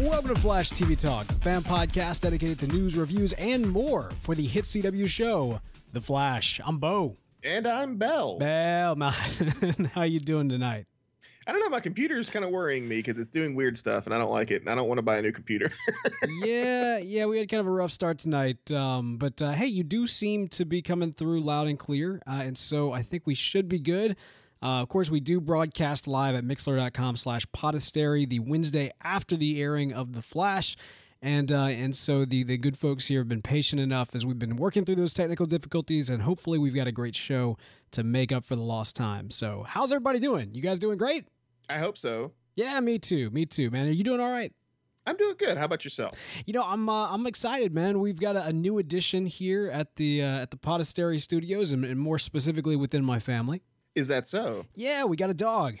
Welcome to Flash TV Talk, a fan podcast dedicated to news, reviews, and more for the hit CW show, The Flash. I'm Bo. And I'm Bell. Bell, man, how you doing tonight? I don't know. My computer's kind of worrying me because it's doing weird stuff, and I don't like it. And I don't want to buy a new computer. yeah, yeah, we had kind of a rough start tonight. Um, but uh, hey, you do seem to be coming through loud and clear, uh, and so I think we should be good. Uh, of course, we do broadcast live at mixlr.com slash podastery the Wednesday after the airing of The Flash. And uh, and so the, the good folks here have been patient enough as we've been working through those technical difficulties, and hopefully we've got a great show to make up for the lost time. So how's everybody doing? You guys doing great? I hope so. Yeah, me too. Me too, man. Are you doing all right? I'm doing good. How about yourself? You know, I'm uh, I'm excited, man. We've got a, a new addition here at the uh, at the Podastery Studios, and, and more specifically within my family. Is that so? Yeah, we got a dog.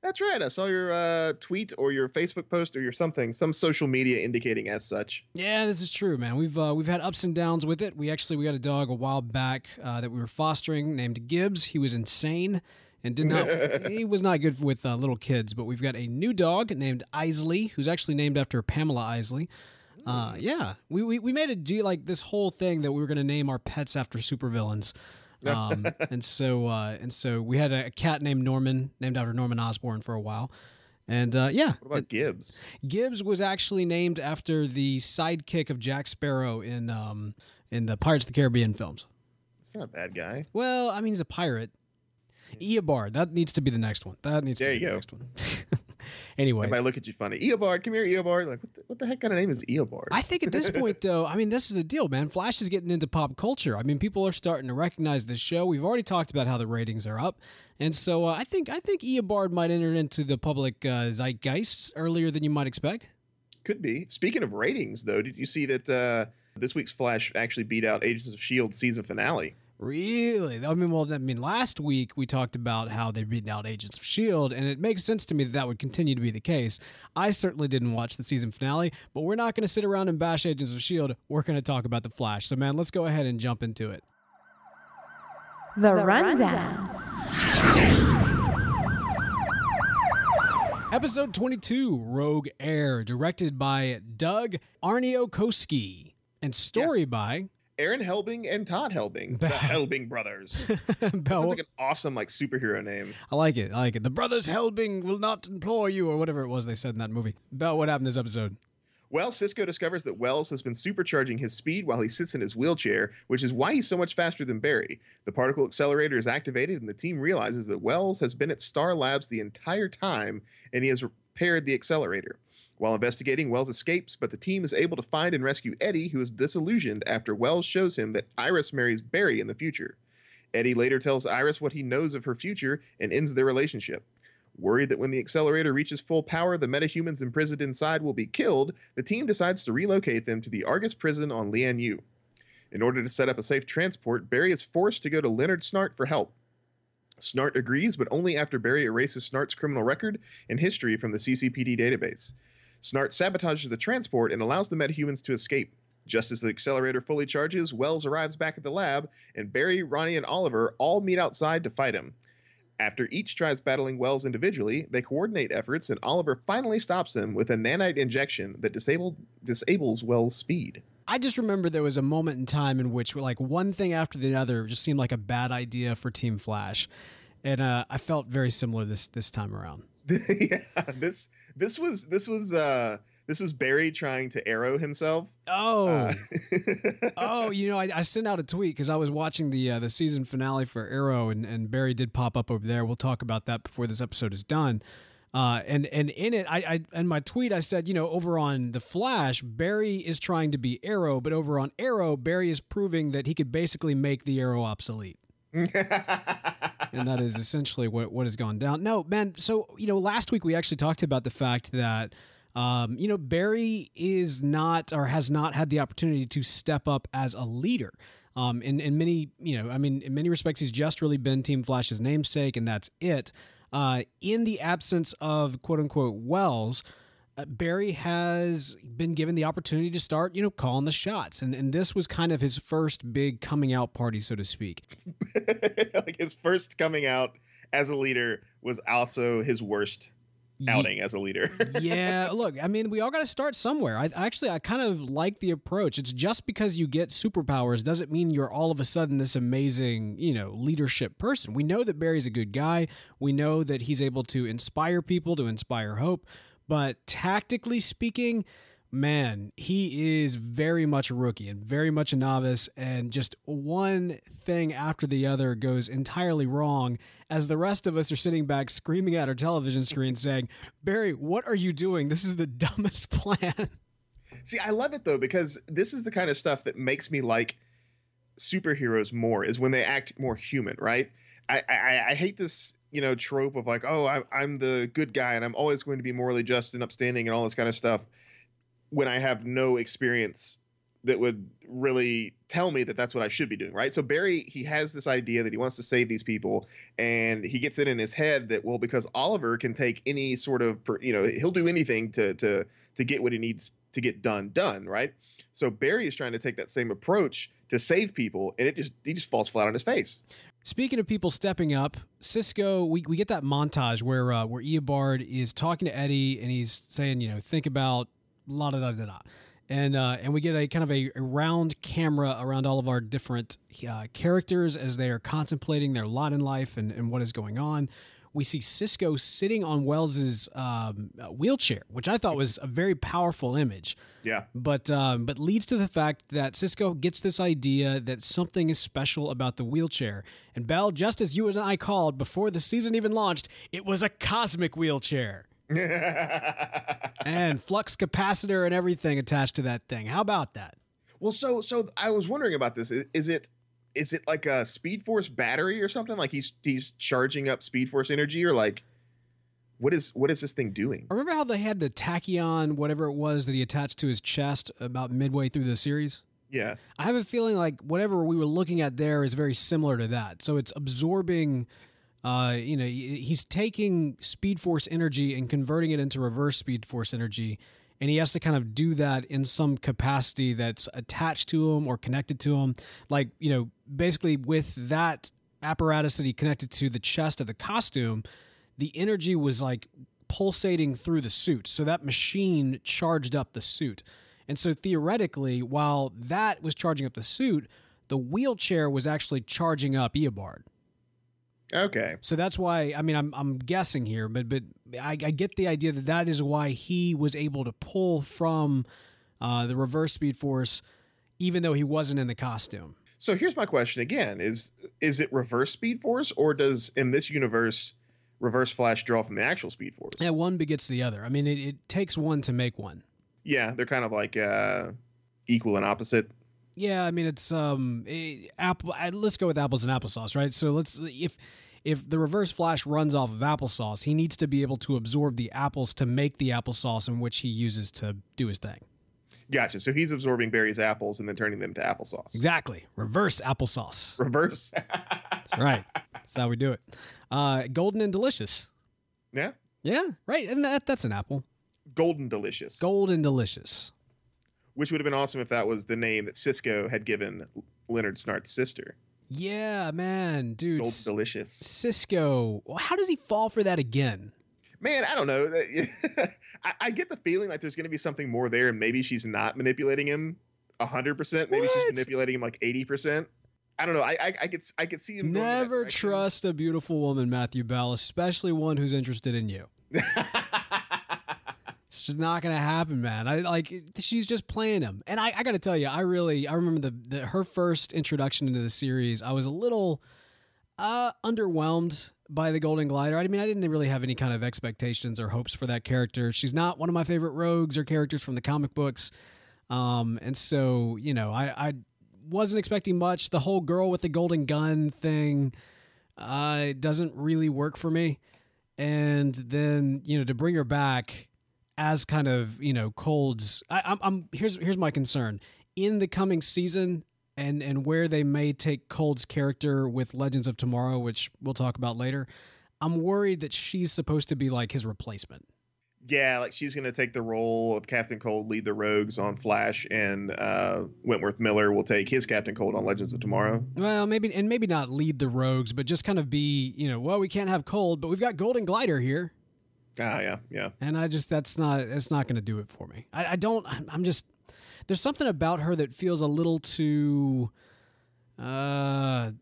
That's right. I saw your uh, tweet or your Facebook post or your something, some social media indicating as such. Yeah, this is true, man. We've uh, we've had ups and downs with it. We actually we got a dog a while back uh, that we were fostering named Gibbs. He was insane and did not he was not good with uh, little kids. But we've got a new dog named Isley, who's actually named after Pamela Isley. Uh, yeah, we, we we made a G like this whole thing that we were going to name our pets after supervillains. um, and so uh, and so we had a, cat named Norman, named after Norman Osborn for a while. And uh, yeah, what about it, Gibbs? Gibbs was actually named after the sidekick of Jack Sparrow in um, in the Pirates of the Caribbean films. He's not a bad guy. Well, I mean, he's a pirate. Eobard. That needs to be the next one. That needs there to be the go. next one. anyway, if I look at you funny. Eobard, come here, Eobard. Like, what the, what the heck kind of name is Eobard? I think at this point, though, I mean, this is the deal, man. Flash is getting into pop culture. I mean, people are starting to recognize this show. We've already talked about how the ratings are up, and so uh, I think I think Eobard might enter into the public uh, zeitgeist earlier than you might expect. Could be. Speaking of ratings, though, did you see that uh, this week's Flash actually beat out Agents of Shield season finale? Really? I mean, well, I mean, last week we talked about how they've beaten out Agents of S.H.I.E.L.D., and it makes sense to me that that would continue to be the case. I certainly didn't watch the season finale, but we're not going to sit around and bash Agents of S.H.I.E.L.D. We're going to talk about The Flash. So, man, let's go ahead and jump into it. The Rundown. Episode 22 Rogue Air, directed by Doug Aarniokoski, and story yeah. by Aaron Helbing and Todd Helbing, the Helbing brothers. Sounds like an awesome like superhero name. I like it. I like it. The brothers Helbing will not employ you, or whatever it was they said in that movie. About what happened this episode. Well, Cisco discovers that Wells has been supercharging his speed while he sits in his wheelchair, which is why he's so much faster than Barry. The particle accelerator is activated, and the team realizes that Wells has been at Star Labs the entire time, and he has repaired the accelerator. While investigating, Wells escapes, but the team is able to find and rescue Eddie, who is disillusioned after Wells shows him that Iris marries Barry in the future. Eddie later tells Iris what he knows of her future and ends their relationship. Worried that when the accelerator reaches full power, the metahumans imprisoned inside will be killed, the team decides to relocate them to the Argus prison on Lian Yu. In order to set up a safe transport, Barry is forced to go to Leonard Snart for help. Snart agrees, but only after Barry erases Snart's criminal record and history from the CCPD database. Snart sabotages the transport and allows the metahumans to escape. Just as the accelerator fully charges, Wells arrives back at the lab, and Barry, Ronnie, and Oliver all meet outside to fight him. After each tries battling Wells individually, they coordinate efforts, and Oliver finally stops him with a nanite injection that disabled, disables Wells' speed. I just remember there was a moment in time in which, like, one thing after the other just seemed like a bad idea for Team Flash, and uh, I felt very similar this this time around. yeah, this this was this was uh this was Barry trying to arrow himself. Oh, uh, oh, you know, I, I, sent out a tweet because I was watching the uh, the season finale for Arrow, and, and Barry did pop up over there. We'll talk about that before this episode is done. Uh, and and in it, I, I in my tweet I said, you know, over on the Flash, Barry is trying to be Arrow, but over on Arrow, Barry is proving that he could basically make the Arrow obsolete. and that is essentially what what has gone down. No, man. So you know, last week we actually talked about the fact that. Um, you know, Barry is not or has not had the opportunity to step up as a leader. Um, in, in many, you know, I mean, in many respects, he's just really been Team Flash's namesake, and that's it. Uh, in the absence of quote unquote Wells, uh, Barry has been given the opportunity to start, you know, calling the shots, and and this was kind of his first big coming out party, so to speak. like his first coming out as a leader was also his worst outing as a leader. yeah, look, I mean, we all got to start somewhere. I actually, I kind of like the approach. It's just because you get superpowers doesn't mean you're all of a sudden this amazing, you know, leadership person. We know that Barry's a good guy. We know that he's able to inspire people, to inspire hope. But tactically speaking, man, he is very much a rookie and very much a novice, and just one thing after the other goes entirely wrong as the rest of us are sitting back screaming at our television screen saying, Barry, what are you doing? This is the dumbest plan. See, I love it though, because this is the kind of stuff that makes me like superheroes more, is when they act more human, right? I, I, I hate this you know trope of like oh I'm, I'm the good guy and i'm always going to be morally just and upstanding and all this kind of stuff when I have no experience that would really tell me that that's what I should be doing, right? So Barry, he has this idea that he wants to save these people, and he gets it in his head that well, because Oliver can take any sort of, you know, he'll do anything to to to get what he needs to get done done, right? So Barry is trying to take that same approach to save people, and it just he just falls flat on his face. Speaking of people stepping up, Cisco, we, we get that montage where uh, where Eobard is talking to Eddie and he's saying, you know, think about la da da da da. And, uh, and we get a kind of a, a round camera around all of our different uh, characters as they are contemplating their lot in life and, and what is going on. We see Cisco sitting on Wells's um, wheelchair, which I thought was a very powerful image. Yeah. But um, but leads to the fact that Cisco gets this idea that something is special about the wheelchair. And Bell, just as you and I called before the season even launched, it was a cosmic wheelchair. and flux capacitor and everything attached to that thing. How about that? Well, so so I was wondering about this. Is, is it is it like a Speed Force battery or something? Like he's he's charging up Speed Force energy, or like what is what is this thing doing? I Remember how they had the tachyon, whatever it was that he attached to his chest about midway through the series? Yeah. I have a feeling like whatever we were looking at there is very similar to that. So it's absorbing uh, you know, he's taking Speed Force energy and converting it into reverse Speed Force energy, and he has to kind of do that in some capacity that's attached to him or connected to him. Like, you know, basically with that apparatus that he connected to the chest of the costume, the energy was like pulsating through the suit. So that machine charged up the suit. And so theoretically, while that was charging up the suit, the wheelchair was actually charging up Eobard. Okay. So that's why I mean I'm I'm guessing here, but but I, I get the idea that that is why he was able to pull from uh, the reverse speed force, even though he wasn't in the costume. So here's my question again: is is it reverse speed force, or does in this universe reverse flash draw from the actual speed force? Yeah, one begets the other. I mean, it, it takes one to make one. Yeah, they're kind of like uh, equal and opposite. Yeah, I mean it's um it, apple. Let's go with apples and applesauce, right? So let's if if the reverse flash runs off of applesauce, he needs to be able to absorb the apples to make the applesauce in which he uses to do his thing. Gotcha. So he's absorbing Barry's apples and then turning them to applesauce. Exactly. Reverse applesauce. Reverse. That's right. That's how we do it. Uh, golden and delicious. Yeah. Yeah. Right. And that that's an apple. Golden delicious. Golden delicious which would have been awesome if that was the name that Cisco had given Leonard Snart's sister. Yeah, man, dude. Gold delicious. Cisco. How does he fall for that again? Man, I don't know. I, I, get the feeling like there's going to be something more there, and maybe she's not manipulating him hundred percent. Maybe what? she's manipulating him like eighty percent. I don't know. I, I, I could I could see him. Never trust a beautiful woman, Matthew Bell, especially one who's interested in you. It's just not gonna happen, man. I like she's just playing him, and I, I got to tell you, I really I remember the, the her first introduction into the series. I was a little, Uh, underwhelmed by the Golden Glider. I mean, I didn't really have any kind of expectations or hopes for that character. She's not one of my favorite rogues or characters from the comic books. Um, and so, you know, I, I wasn't expecting much. The whole girl with the golden gun thing uh, doesn't really work for me. And then, you know, to bring her back as kind of, you know, Cold's. I, I'm, I'm here's here's my concern in the coming season and and where they may take Cold's character with Legends of Tomorrow, which we'll talk about later. I'm worried that she's supposed to be like his replacement. Yeah, like she's gonna take the role of Captain Cold, lead the Rogues on Flash, and uh, Wentworth Miller will take his Captain Cold on Legends of Tomorrow. Well, maybe and maybe not lead the Rogues, but just kind of be, you know, well, we can't have Cold, but we've got Golden Glider here. Ah, yeah, yeah. And I just that's not it's not going to do it for me. I, I don't. I'm just there's something about her that feels a little too. Uh,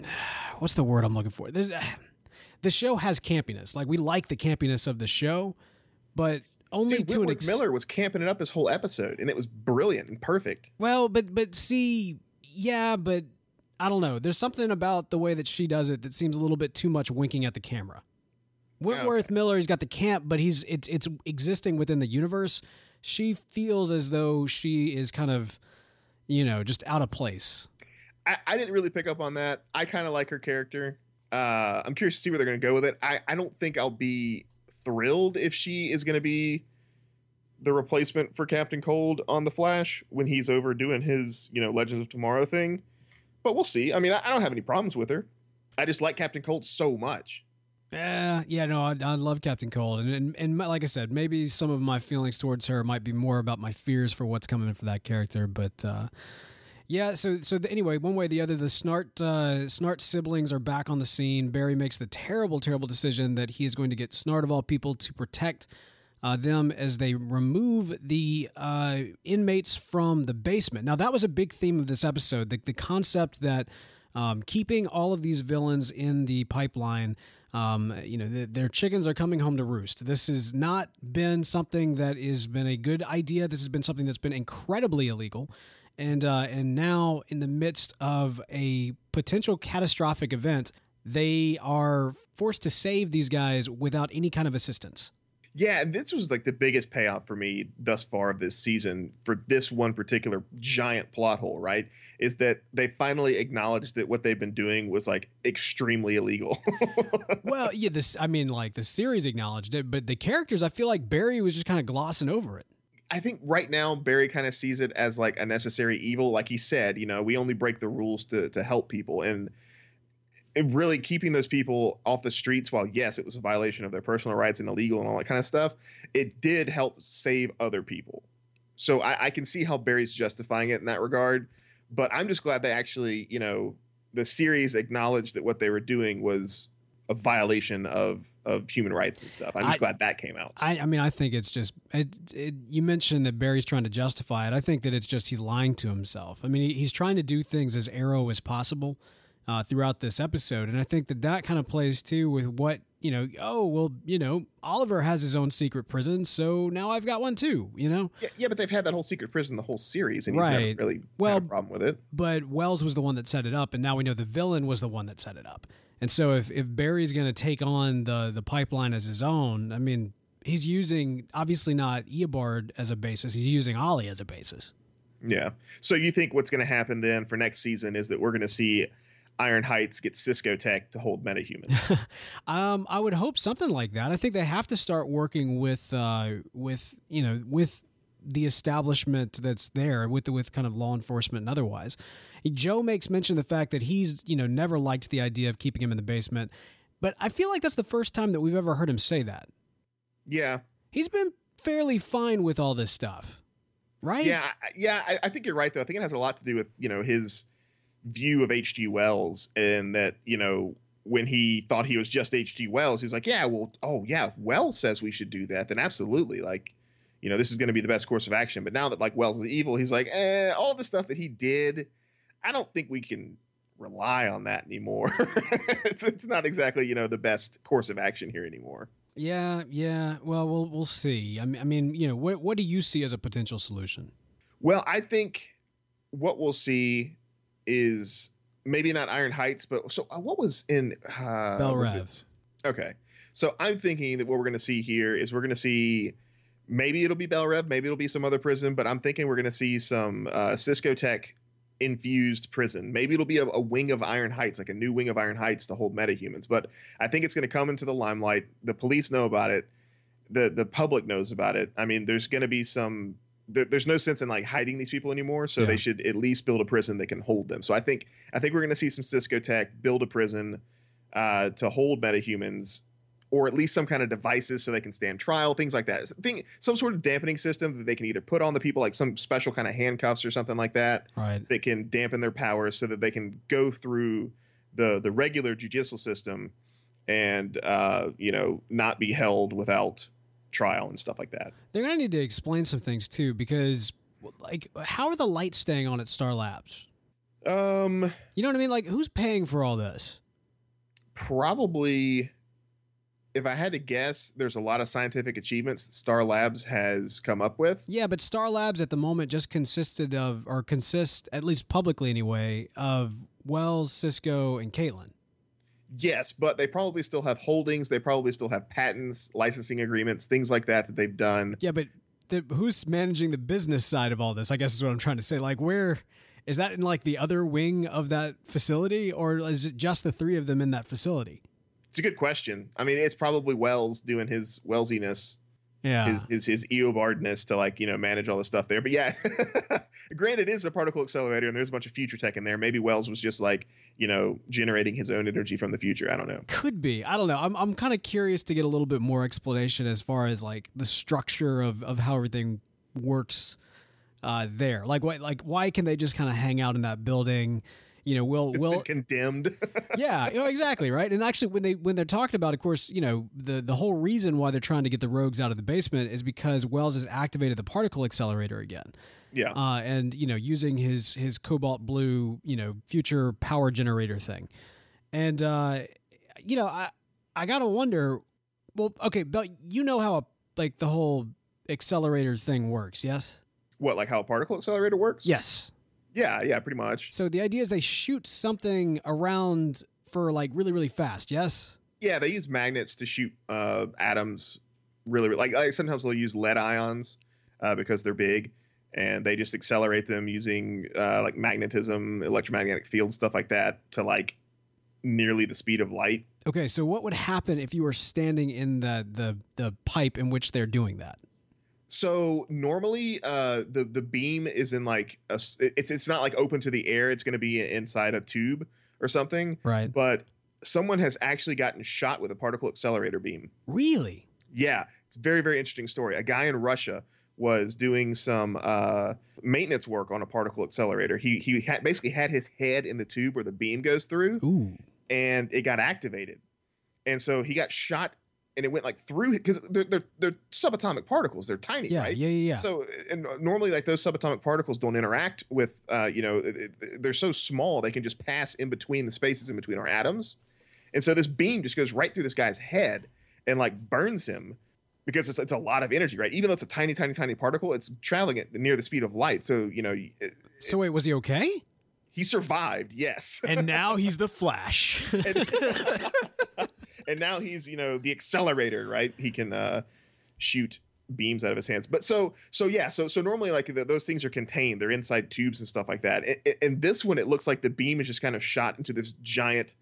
what's the word I'm looking for? There's, the show has campiness. Like we like the campiness of the show, but only Dude, to an Wentworth ex- Miller was camping it up this whole episode, and it was brilliant and perfect. Well, but but see, yeah, but I don't know. There's something about the way that she does it that seems a little bit too much winking at the camera. Wentworth Okay. Miller's got the camp, but he's it's it's existing within the universe. She feels as though she is kind of, you know, just out of place. I, I didn't really pick up on that. I kind of like her character. Uh, I'm curious to see where they're going to go with it. I, I don't think I'll be thrilled if she is going to be the replacement for Captain Cold on the Flash when he's over doing his, you know, Legends of Tomorrow thing. But we'll see. I mean, I, I don't have any problems with her. I just like Captain Cold so much. Yeah, yeah, no, I, I love Captain Cold, and, and and like I said, maybe some of my feelings towards her might be more about my fears for what's coming for that character, but uh, yeah. So so the, anyway, one way or the other, the Snart uh, Snart siblings are back on the scene. Barry makes the terrible, terrible decision that he is going to get Snart of all people to protect. Uh, them as they remove the uh, inmates from the basement. Now, that was a big theme of this episode the, the concept that um, keeping all of these villains in the pipeline um, you know, th- their chickens are coming home to roost. This has not been something that has been a good idea. This has been something that's been incredibly illegal. And, uh, and now, in the midst of a potential catastrophic event, they are forced to save these guys without any kind of assistance. Yeah, this was like the biggest payoff for me thus far of this season for this one particular giant plot hole, right? Is that they finally acknowledged that what they've been doing was like extremely illegal. well, yeah, this, I mean, like the series acknowledged it, but the characters, I feel like Barry was just kind of glossing over it. I think right now Barry kind of sees it as like a necessary evil. Like he said, you know, we only break the rules to to help people, and really keeping those people off the streets. While yes, it was a violation of their personal rights and illegal and all that kind of stuff, it did help save other people. So I, I can see how Barry's justifying it in that regard. But I'm just glad they actually, you know, the series acknowledged that what they were doing was a violation of of human rights and stuff. I'm just I- glad that came out. I, I mean, I think it's just. It, it, you mentioned that Barry's trying to justify it. I think that it's just he's lying to himself. I mean, he, he's trying to do things as arrow as possible uh, throughout this episode, and I think that that kind of plays too with what you know. Oh well, you know, Oliver has his own secret prison, so now I've got one too. You know, Yeah, yeah, but they've had that whole secret prison the whole series, and he's Right. never really Well- had a problem with it. but Wells was the one that set it up, and now we know the villain was the one that set it up. And so if if Barry's going to take on the the pipeline as his own, I mean, he's using obviously not Eobard as a basis. He's using Ollie as a basis. Yeah. So you think what's going to happen then for next season is that we're going to see Iron Heights get Cisco Tech to hold MetaHuman? Um, I would hope something like that. I think they have to start working with uh, with you know with the establishment that's there with the, with kind of law enforcement and otherwise. Joe makes mention of the fact that he's you know never liked the idea of keeping him in the basement, but I feel like that's the first time that we've ever heard him say that. yeah. He's been fairly fine with all this stuff, right? Yeah. Yeah. I, I think you're right, though. I think it has a lot to do with, you know, his view of H.G. Wells and that, you know, when he thought he was just H.G. Wells, he's like, yeah, well, oh, yeah, if Wells says we should do that, then absolutely. Like, you know, this is going to be the best course of action. But now that, like, Wells is evil, he's like, eh, all the stuff that he did, I don't think we can rely on that anymore. it's, it's not exactly, you know, the best course of action here anymore. yeah, yeah. Well, we'll we'll see. I mean, I mean, you know, what what do you see as a potential solution? Well, I think what we'll see is maybe not Iron Heights, but so uh, what was in uh, Bel was Rev. Okay, so I'm thinking that what we're going to see here is we're going to see maybe it'll be Belle Reve, maybe it'll be some other prison, but I'm thinking we're going to see some uh, Cisco Tech infused prison. Maybe it'll be a, a wing of Iron Heights, like a new wing of Iron Heights to hold metahumans. But I think it's going to come into the limelight. The police know about it. The the public knows about it. I mean, there's going to be some. There, there's no sense in like hiding these people anymore. So Yeah. they should at least build a prison that can hold them. So I think I think we're going to see some Cisco Tech build a prison uh, to hold metahumans. Or at least some kind of devices so they can stand trial, things like that. Thing, some sort of dampening system that they can either put on the people, like some special kind of handcuffs or something like that Right. that can dampen their powers so that they can go through the the regular judicial system and uh, you know not be held without trial and stuff like that. They're gonna need to explain some things too, because like, how are the lights staying on at Star Labs? Um, You know what I mean? Like, who's paying for all this? probably, if I had to guess, there's a lot of scientific achievements that Star Labs has come up with. Yeah, but Star Labs at the moment just consisted of, or consist at least publicly anyway, of Wells, Cisco, and Caitlin. Yes, but they probably still have holdings. They probably still have patents, licensing agreements, things like that that they've done. Yeah, but the, who's managing the business side of all this? I guess is what I'm trying to say. Like, where is that in like the other wing of that facility, or is it just the three of them in that facility? It's a good question. I mean, it's probably Wells doing his Wellsiness. Yeah, his his his eobardness to like you know manage all the stuff there. But yeah, granted, it is a particle accelerator, and there's a bunch of future tech in there. Maybe Wells was just like you know generating his own energy from the future. I don't know. could be. I don't know. I'm I'm kind of curious to get a little bit more explanation as far as like the structure of of how everything works uh, there. Like what like why can they just kind of hang out in that building? You know, will It's will condemned. yeah, you know, exactly, right. And actually, when they when they're talking about, of course, you know, the the whole reason why they're trying to get the rogues out of the basement is because Wells has activated the particle accelerator again, yeah, uh, and you know, using his his cobalt blue, you know, future power generator thing, and uh, you know, I I gotta wonder. Well, okay, but you know how a, like the whole accelerator thing works, yes? what like how a particle accelerator works? Yes. Yeah, yeah, pretty much. So the idea is they shoot something around for like really really fast, yes? Yeah, they use magnets to shoot uh, atoms. Really, like, like sometimes they'll use lead ions uh, because they're big, and they just accelerate them using uh, like magnetism, electromagnetic fields, stuff like that, to like nearly the speed of light. Okay, so what would happen if you were standing in the the the pipe in which they're doing that? So normally, uh, the the beam is in like a, it's it's not like open to the air. It's going to be inside a tube or something. Right. But someone has actually gotten shot with a particle accelerator beam. Really? Yeah, it's a very very interesting story. A guy in Russia was doing some uh, maintenance work on a particle accelerator. He he had, basically had his head in the tube where the beam goes through, Ooh. and it got activated, and so he got shot. And it went like through because they're, they're they're subatomic particles. They're tiny, Yeah, right? yeah, yeah, yeah. So, and normally, like those subatomic particles don't interact with, uh, you know, it- it- they're so small they can just pass in between the spaces in between our atoms, and so this beam just goes right through this guy's head and like burns him because it's it's a lot of energy, right? Even though it's a tiny, tiny, tiny particle, it's traveling at near the speed of light. So, you know, it- so wait, was he okay? he survived, yes, And now he's the Flash. and, and now he's you know the accelerator right he can uh shoot beams out of his hands but so so yeah so so normally like the, those things are contained they're inside tubes and stuff like that and, and this one it looks like the beam is just kind of shot into this giant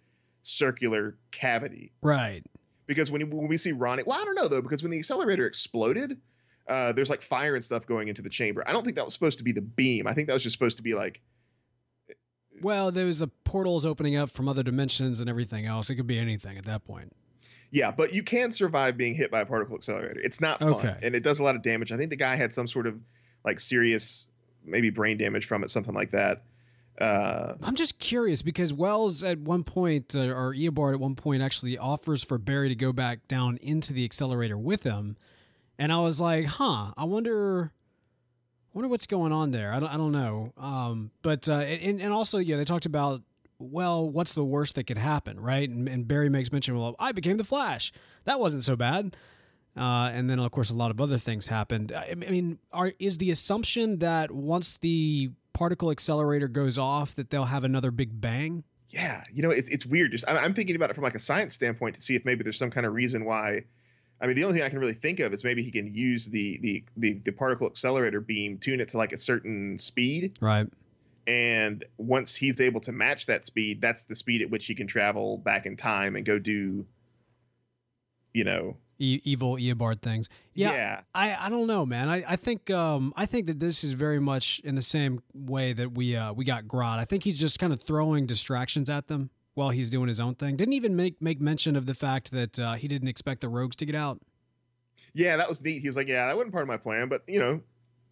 circular cavity right. because when, when we see Ronnie, well, I don't know though, because when the accelerator exploded, uh, there's like fire and stuff going into the chamber. I don't think that was supposed to be the beam. I think that was just supposed to be like, Well, there was the portals opening up from other dimensions and everything else. It could be anything at that point. yeah, but you can survive being hit by a particle accelerator. It's not fun Okay. and it does a lot of damage. I think the guy had some sort of like serious, maybe brain damage from it, something like that. Uh, I'm just curious because Wells at one point, uh, or Eobard at one point, actually offers for Barry to go back down into the accelerator with him, and I was like, "Huh, I wonder, wonder what's going on there." I don't, I don't know. Um, but uh, and and also, yeah, they talked about, well, what's the worst that could happen, right? And, and Barry makes mention, well, I became the Flash. That wasn't so bad. Uh, and then, of course, a lot of other things happened. I, I mean, are, is the assumption that once the particle accelerator goes off, that they'll have another big bang? yeah, you know, it's it's weird. Just I'm thinking about it from like a science standpoint to see if maybe there's some kind of reason why. I mean, the only thing I can really think of is maybe he can use the the the, the particle accelerator beam, tune it to like a certain speed, Right. and once he's able to match that speed, that's the speed at which he can travel back in time and go do, you know, E- evil Eobard things. Yeah. yeah, I, I don't know, man. I, I think um I think that this is very much in the same way that we uh we got Grodd. I think he's just kind of throwing distractions at them while he's doing his own thing. Didn't even make make mention of the fact that uh, he didn't expect the rogues to get out. yeah, that was neat. He was like, yeah, that wasn't part of my plan, but you know,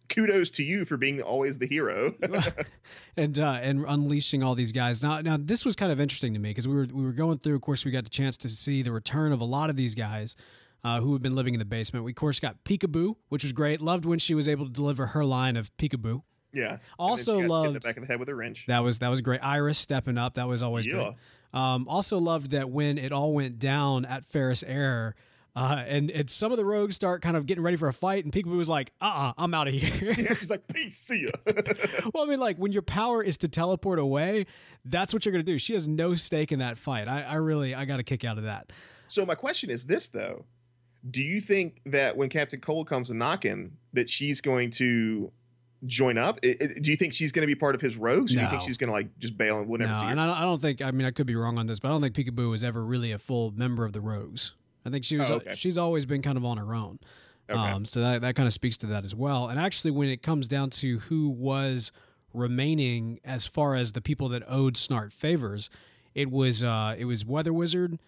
kudos to you for being always the hero. and uh, and unleashing all these guys. Now, now this was kind of interesting to me because we were we were going through. Of course, we got the chance to see the return of a lot of these guys uh, who have been living in the basement. We of course got Peekaboo, which was great. Loved when she was able to deliver her line of Peekaboo. Yeah. Also hit in the loved back of the head with a wrench. that was that was great. Iris stepping up. That was always Yeah. great. Um, also loved that when it all went down at Ferris Air. Uh, and, and some of the rogues start kind of getting ready for a fight, and Peekaboo was like, "Uh, uh-uh, I'm out of here." Yeah, she's like, peace, see ya. well, I mean, like when your power is to teleport away, that's what you're gonna do. She has no stake in that fight. I, I really, I got a kick out of that. so my question is this though: Do you think that when Captain Cold comes knocking, that she's going to join up? I- I- do you think she's going to be part of his rogues? Or do you think she's going to like just bail and we'll never no, see her? and I don't, I don't think. I mean, I could be wrong on this, but I don't think Peekaboo was ever really a full member of the Rogues. I think she was. Oh, okay. She's always been kind of on her own. Okay. Um, so that that kind of speaks to that as well. And actually, when it comes down to who was remaining as far as the people that owed Snart favors, it was uh, it was Weather Wizard,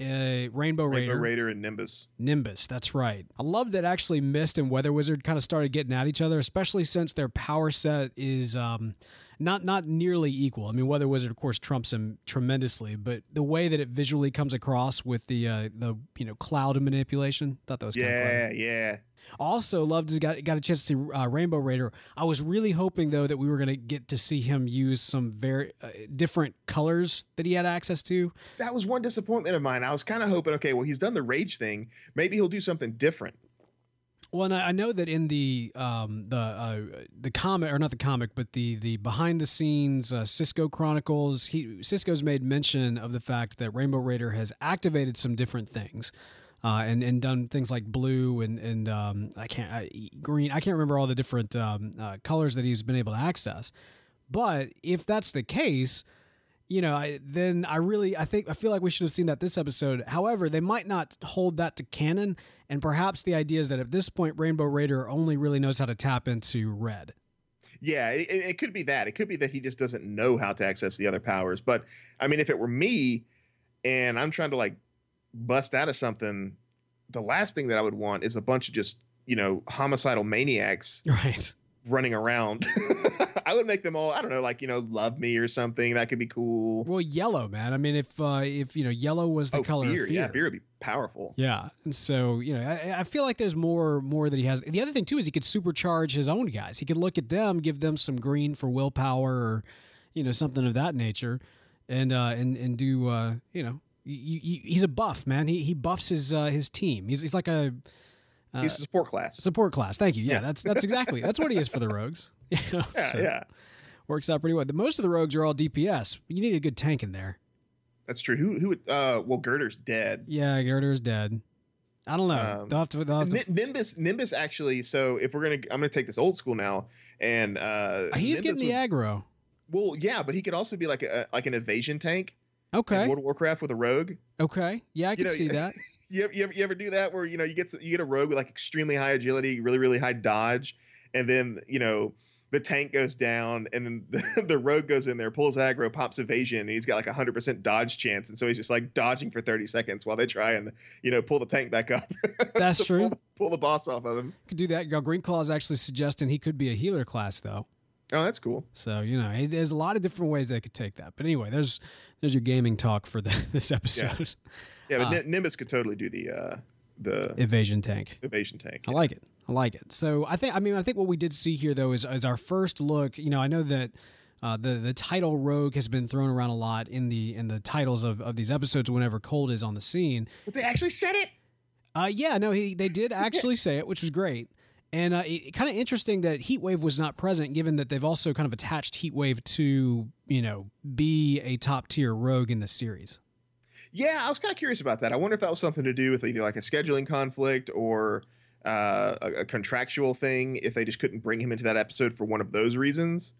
uh, Rainbow Rainbow Raider, Raider and Nimbus. Nimbus, that's right. I love that actually Mist and Weather Wizard kind of started getting at each other, especially since their power set is um, not not nearly equal. I mean, Weather Wizard, of course, trumps him tremendously, but the way that it visually comes across with the uh, the you know cloud manipulation, thought that was kind of. Yeah, yeah. Also, loved got got a chance to see uh, Rainbow Raider. I was really hoping though that we were going to get to see him use some very uh, different colors that he had access to. That was one disappointment of mine. I was kind of hoping, okay, well, he's done the rage thing. Maybe he'll do something different. Well, and I I know that in the um, the uh, the comic or not the comic, but the the behind the scenes uh, Cisco Chronicles, he Cisco's made mention of the fact that Rainbow Raider has activated some different things. Uh, and and done things like blue and and um, I can't I, green. I can't remember all the different um, uh, colors that he's been able to access. But if that's the case, you know, I, then I really, I think, I feel like we should have seen that this episode. However, they might not hold that to canon, and perhaps the idea is that at this point, Rainbow Raider only really knows how to tap into red. Yeah, it, it it could be that. It could be that he just doesn't know how to access the other powers. But I mean, if it were me and I'm trying to like bust out of something, the last thing that I would want is a bunch of just, you know, homicidal maniacs Right. running around. I would make them all, I don't know, like, you know, love me or something. That could be cool. Well, yellow, man. I mean, if uh, if you know, yellow was the oh, color fear. of fear. Yeah, fear would be powerful. Yeah, and so you know, I, I feel like there's more more that he has. The other thing too is he could supercharge his own guys. He could look at them, give them some green for willpower, or you know, something of that nature, and uh, and and do uh, you know, he's a buff man. He he buffs his uh, his team. He's he's like a uh, He's a support class. support class. Thank you. Yeah, Yeah. that's that's exactly that's what he is for the rogues. You know, Yeah, so yeah. works out pretty well. The most of the rogues are all DPS. You need a good tank in there. That's true. Who, who, would- uh, well, Girder's dead. Yeah, Girder's dead. I don't know. Um, they'll have to. They'll have to Nimbus, Nimbus actually. So if we're gonna, I'm gonna take this old school now, and uh, he's Nimbus getting the aggro. Well, yeah, but he could also be like a like an evasion tank Okay. World of Warcraft with a rogue. Okay. Yeah, I can know, see that. You ever, you ever you ever do that where you know you get you get a rogue with like extremely high agility, really really high dodge, and then you know the tank goes down, and then the, the rogue goes in there, pulls aggro, pops evasion, and he's got like a hundred percent dodge chance, and so he's just like dodging for thirty seconds while they try and you know pull the tank back up. That's true. Pull, the- pull the boss off of him. Could do that. Green Claw is actually suggesting he could be a healer class, though. Oh, that's cool. So you know, it- there's a lot of different ways they could take that. But anyway, there's there's your gaming talk for the, this episode. Yeah, but Uh, Nimbus could totally do the uh the Evasion tank. evasion tank. I like it. I like it. So I think I mean I think what we did see here though is, is our first look. You know, I know that uh, the the title Rogue has been thrown around a lot in the in the titles of, of these episodes whenever Cold is on the scene. But they actually said it. Uh, yeah, no, he they did actually say it, which was great. And uh, it, kind of interesting that Heatwave was not present, given that they've also kind of attached Heatwave to, you know, be a top tier rogue in the series. Yeah, I was kind of curious about that. I wonder if that was something to do with either like a scheduling conflict or uh, a, a, contractual thing. If they just couldn't bring him into that episode for one of those reasons,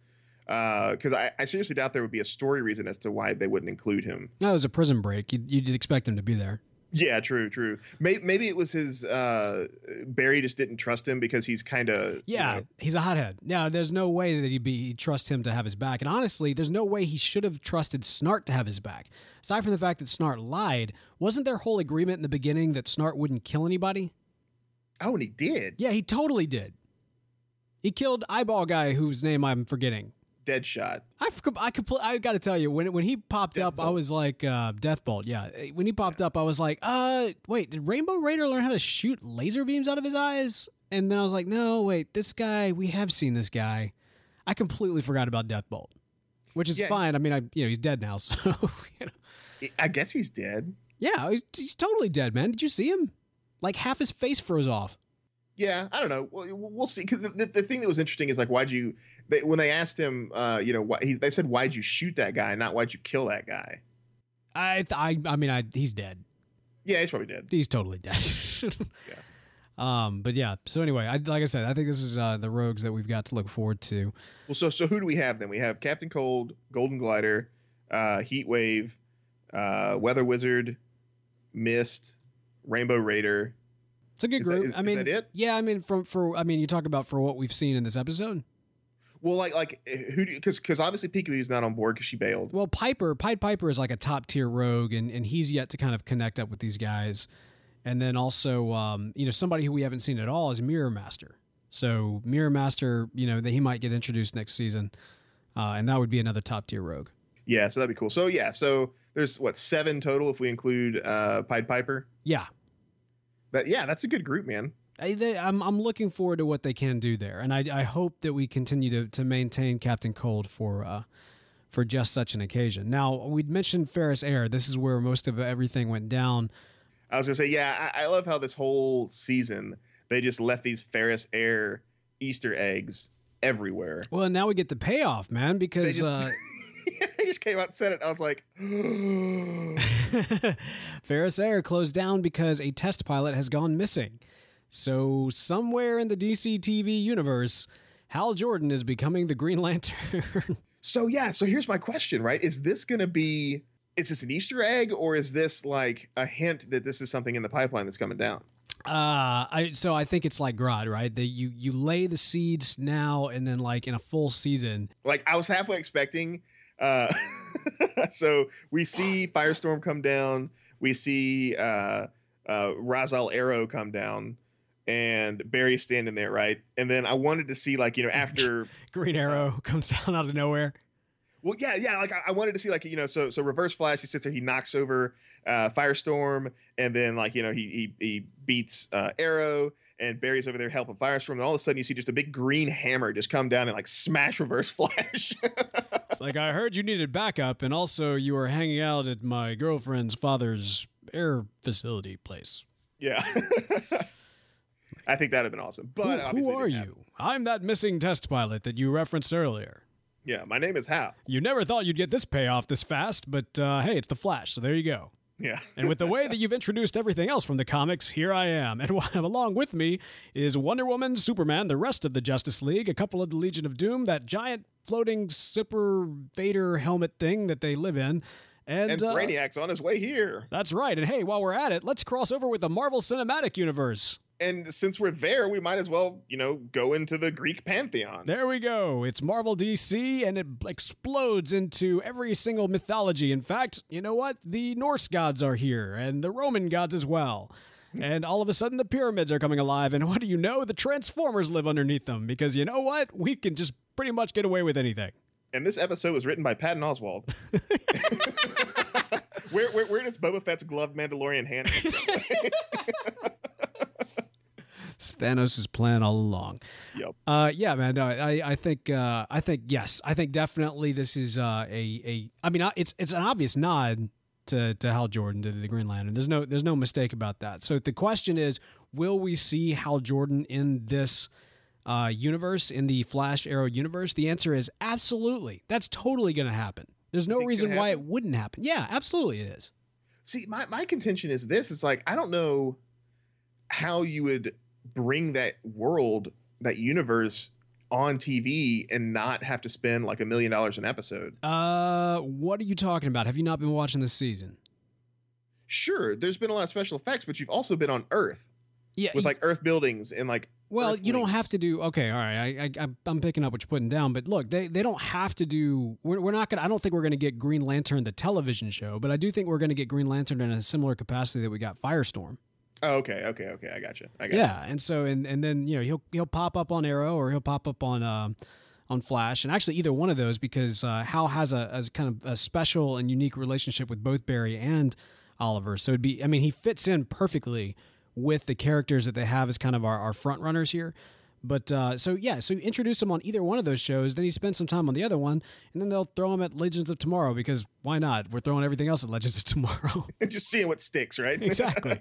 because uh, I, I, seriously doubt there would be a story reason as to why they wouldn't include him. No, it was a prison break. You'd, you'd expect him to be there. Yeah, true, true. Maybe, maybe it was his uh, Barry just didn't trust him because he's kind of yeah, you know, he's a hothead. Yeah, there's no way that he'd be he'd trust him to have his back. And honestly, there's no way he should have trusted Snart to have his back. Aside from the fact that Snart lied, wasn't their whole agreement in the beginning that Snart wouldn't kill anybody? Oh, and he did. Yeah, he totally did. He killed eyeball guy whose name I'm forgetting. Deadshot. I I compl- I got to tell you when when he popped Death up, Bolt. I was like uh, Deathbolt. Yeah, when he popped yeah. up, I was like, uh, wait, did Rainbow Raider learn how to shoot laser beams out of his eyes? And then I was like, no, wait, this guy, we have seen this guy. I completely forgot about Deathbolt, which is yeah. fine. I mean, I you know he's dead now, so you know. I guess he's dead. Yeah, he's, he's totally dead, man. Did you see him? Like half his face froze off. Yeah, I don't know. We'll, we'll see. Because the, the, thing that was interesting is like, why'd you? They, when they asked him, uh, you know, why, he, they said, why'd you shoot that guy, not why'd you kill that guy? I, I, I mean, I, he's dead. Yeah, he's probably dead. He's totally dead. yeah. Um, but yeah. So anyway, I, like I said, I think this is uh, the rogues that we've got to look forward to. Well, so so who do we have then? We have Captain Cold, Golden Glider, uh, Heat Wave, uh, Weather Wizard, Mist, Rainbow Raider, it's a good is group. That, is, I mean, is that it? Yeah, I mean, from for I mean, you talk about for what we've seen in this episode. Well, like like eh, who? Because because obviously is not on board because she bailed. Well, Piper Pied Piper is like a top tier rogue, and and he's yet to kind of connect up with these guys. And then also, um, you know, somebody who we haven't seen at all is Mirror Master. So Mirror Master, you know, that he might get introduced next season, uh, and that would be another top tier rogue. Yeah, so that'd be cool. So yeah, so there's what seven total if we include uh, Pied Piper. Yeah, but yeah, that's a good group, man. I, they, I'm I'm looking forward to what they can do there, and I I hope that we continue to to maintain Captain Cold for uh for just such an occasion. Now we'd mentioned Ferris Air. This is where most of everything went down. I was gonna say, yeah, I, I love how this whole season they just left these Ferris Air Easter eggs everywhere. Well, now we get the payoff, man, because. Just, uh, they just came out and said it. I was like, Ferris Air closed down because a test pilot has gone missing. So, somewhere in the DC TV universe, Hal Jordan is becoming the Green Lantern. so, yeah, so here's my question, right? Is this going to be is this an Easter egg or is this like a hint that this is something in the pipeline that's coming down? Uh, I so I think it's like Grodd, right? That you you lay the seeds now and then like in a full season. Like I was halfway expecting uh, so we see Firestorm come down. We see uh, uh, Ra's al Ghul come down, and Barry standing there, right? And then I wanted to see, like, you know, after Green Arrow uh, comes down out of nowhere. Well, yeah, yeah. Like I, I, wanted to see, like, you know, so so Reverse Flash. He sits there, he knocks over uh, Firestorm, and then like, you know, he he, he beats uh, Arrow, and Barry's over there helping Firestorm. And all of a sudden, you see just a big green hammer just come down and like smash Reverse Flash. It's like I heard you needed backup, and also you were hanging out at my girlfriend's father's air facility place. Yeah. I think that'd have been awesome. But who, who are you? Happen. I'm that missing test pilot that you referenced earlier. Yeah, my name is Hal. You never thought you'd get this payoff this fast, but uh, hey, it's the Flash, so there you go. Yeah. and with the way that you've introduced everything else from the comics, here I am. And along with me is Wonder Woman, Superman, the rest of the Justice League, a couple of the Legion of Doom, that giant floating Super Vader helmet thing that they live in. And, and uh, Brainiac's uh, on his way here. That's right. And hey, while we're at it, let's cross over with the Marvel Cinematic Universe and since we're there, we might as well, you know, go into the Greek pantheon. There we go. It's Marvel DC, and it explodes into every single mythology. In fact, you know what? The Norse gods are here, and the Roman gods as well. And all of a sudden, the pyramids are coming alive, and what do you know? The Transformers live underneath them because you know what? We can just pretty much get away with anything. And this episode was written by Patton Oswalt. where, where, where does Boba Fett's gloved Mandalorian hand? Thanos' plan all along. Yep. Uh, yeah, man. No, I, I think, uh, I think yes, I think definitely this is uh, a, a. I mean, it's it's an obvious nod to to Hal Jordan to the Green Lantern. There's no there's no mistake about that. So the question is, will we see Hal Jordan in this uh, universe in the Flash Arrow universe? The answer is absolutely. That's totally going to happen. There's no reason why it wouldn't happen. Yeah, absolutely it is. See, my, my contention is this: it's like I don't know how you would bring that world, that universe on TV and not have to spend like a million dollars an episode. Uh, what are you talking about? Have you not been watching this season? Sure, there's been a lot of special effects, but you've also been on Earth Yeah, with like Earth buildings and like Well, you don't have to do. Okay, all right. I, I, I'm picking up what you're putting down, but look, they, they don't have to do. We're, we're not gonna. I don't think we're gonna get Green Lantern the television show, but I do think we're gonna get Green Lantern in a similar capacity that we got Firestorm. Oh, okay, okay, okay. I got you. I got Yeah, and so and and then you know he'll he'll pop up on Arrow or he'll pop up on um on Flash, and actually either one of those because uh, Hal has a as kind of a special and unique relationship with both Barry and Oliver. So it'd be. I mean, he fits in perfectly with the characters that they have as kind of our, our front runners here. But uh, so yeah, so you introduce him on either one of those shows. Then he spends some time on the other one, and then they'll throw him at Legends of Tomorrow because why not? We're throwing everything else at Legends of Tomorrow. Just seeing what sticks, right? exactly.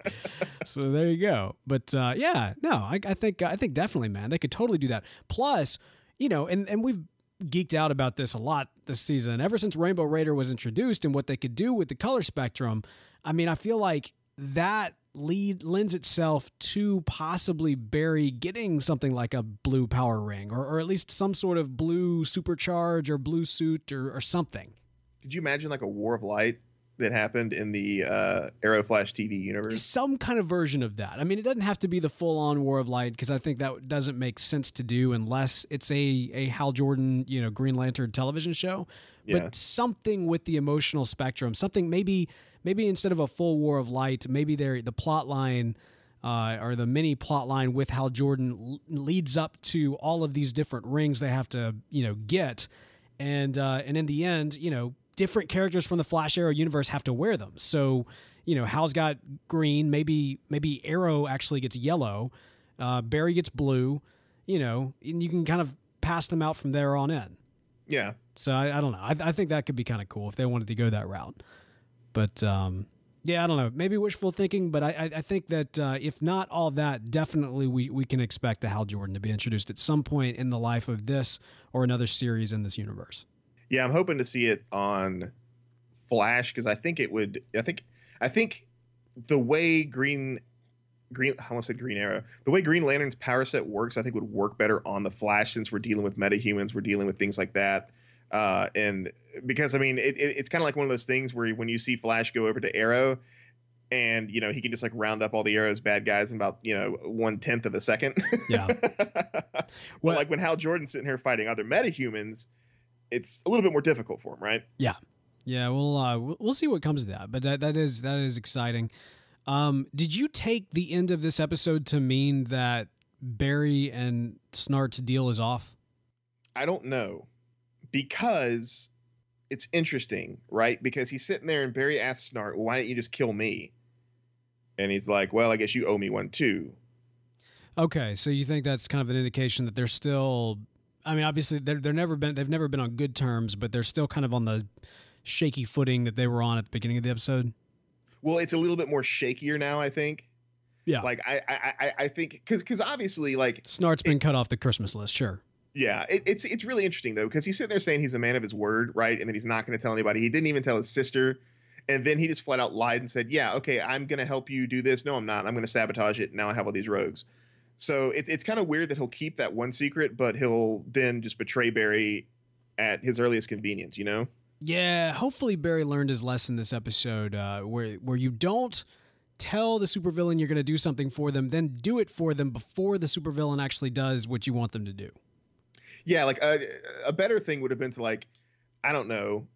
so there you go. But uh, yeah, no, I, I think I think definitely, man, they could totally do that. Plus, you know, and and we've geeked out about this a lot this season. Ever since Rainbow Raider was introduced and what they could do with the color spectrum, I mean, I feel like that lead lends itself to possibly Barry getting something like a blue power ring or, or at least some sort of blue supercharge or blue suit or, or something. Could you imagine like a War of Light that happened in the uh, Arrow Flash TV universe? some kind of version of that. I mean, it doesn't have to be the full on War of Light because I think that doesn't make sense to do unless it's a a Hal Jordan, you know, Green Lantern television show. Yeah. But something with the emotional spectrum, something maybe maybe instead of a full War of Light, maybe there the plot line. Uh, or the mini plot line with Hal Jordan l- leads up to all of these different rings they have to, you know, get, and uh, and in the end, you know, different characters from the Flash Arrow universe have to wear them. So, you know, Hal's got green. Maybe maybe Arrow actually gets yellow. Uh, Barry gets blue. You know, and you can kind of pass them out from there on in. yeah. So I, I don't know. I, I think that could be kind of cool if they wanted to go that route. But um, yeah, I don't know. Maybe wishful thinking, but I, I, think that uh, if not all that, definitely we, we can expect the Hal Jordan to be introduced at some point in the life of this or another series in this universe. Yeah, I'm hoping to see it on Flash because I think it would. I think I think the way Green Green I almost said Green Arrow. The way Green Lantern's power set works, I think would work better on the Flash since we're dealing with metahumans, we're dealing with things like that. Uh, and because I mean, it, it, it's kind of like one of those things where when you see Flash go over to Arrow, and you know he can just like round up all the Arrow's bad guys in about you know one tenth of a second. Yeah. Well- like when Hal Jordan's sitting here fighting other metahumans, it's a little bit more difficult for him, right? Yeah, yeah we'll uh, we'll we'll see what comes of that. But that, that is that is exciting. Um, did you take the end of this episode to mean that Barry and Snart's deal is off? I don't know because it's interesting, right? Because he's sitting there and Barry asks Snart, well, "Why didn't you just kill me?" And he's like, "Well, I guess you owe me one too." Okay, so you think that's kind of an indication that they're still. I mean, obviously they're they're never been they've never been on good terms, but they're still kind of on the shaky footing that they were on at the beginning of the episode. Well, it's a little bit more shakier now, I think. Yeah, Like I, I, I, I think because because obviously, like Snart's been cut off the Christmas list, sure. Yeah, it, it's it's really interesting though because he's sitting there saying he's a man of his word, right? And then he's not going to tell anybody. He didn't even tell his sister, and then he just flat out lied and said, "Yeah, okay, I'm going to help you do this." No, I'm not. I'm going to sabotage it. Now I have all these rogues. So it's it's kind of weird that he'll keep that one secret, but he'll then just betray Barry at his earliest convenience. You know? Yeah, hopefully Barry learned his lesson this episode, uh, where where you don't tell the supervillain you're going to do something for them, then do it for them before the supervillain actually does what you want them to do. Yeah, like a, a better thing would have been to like, I don't know,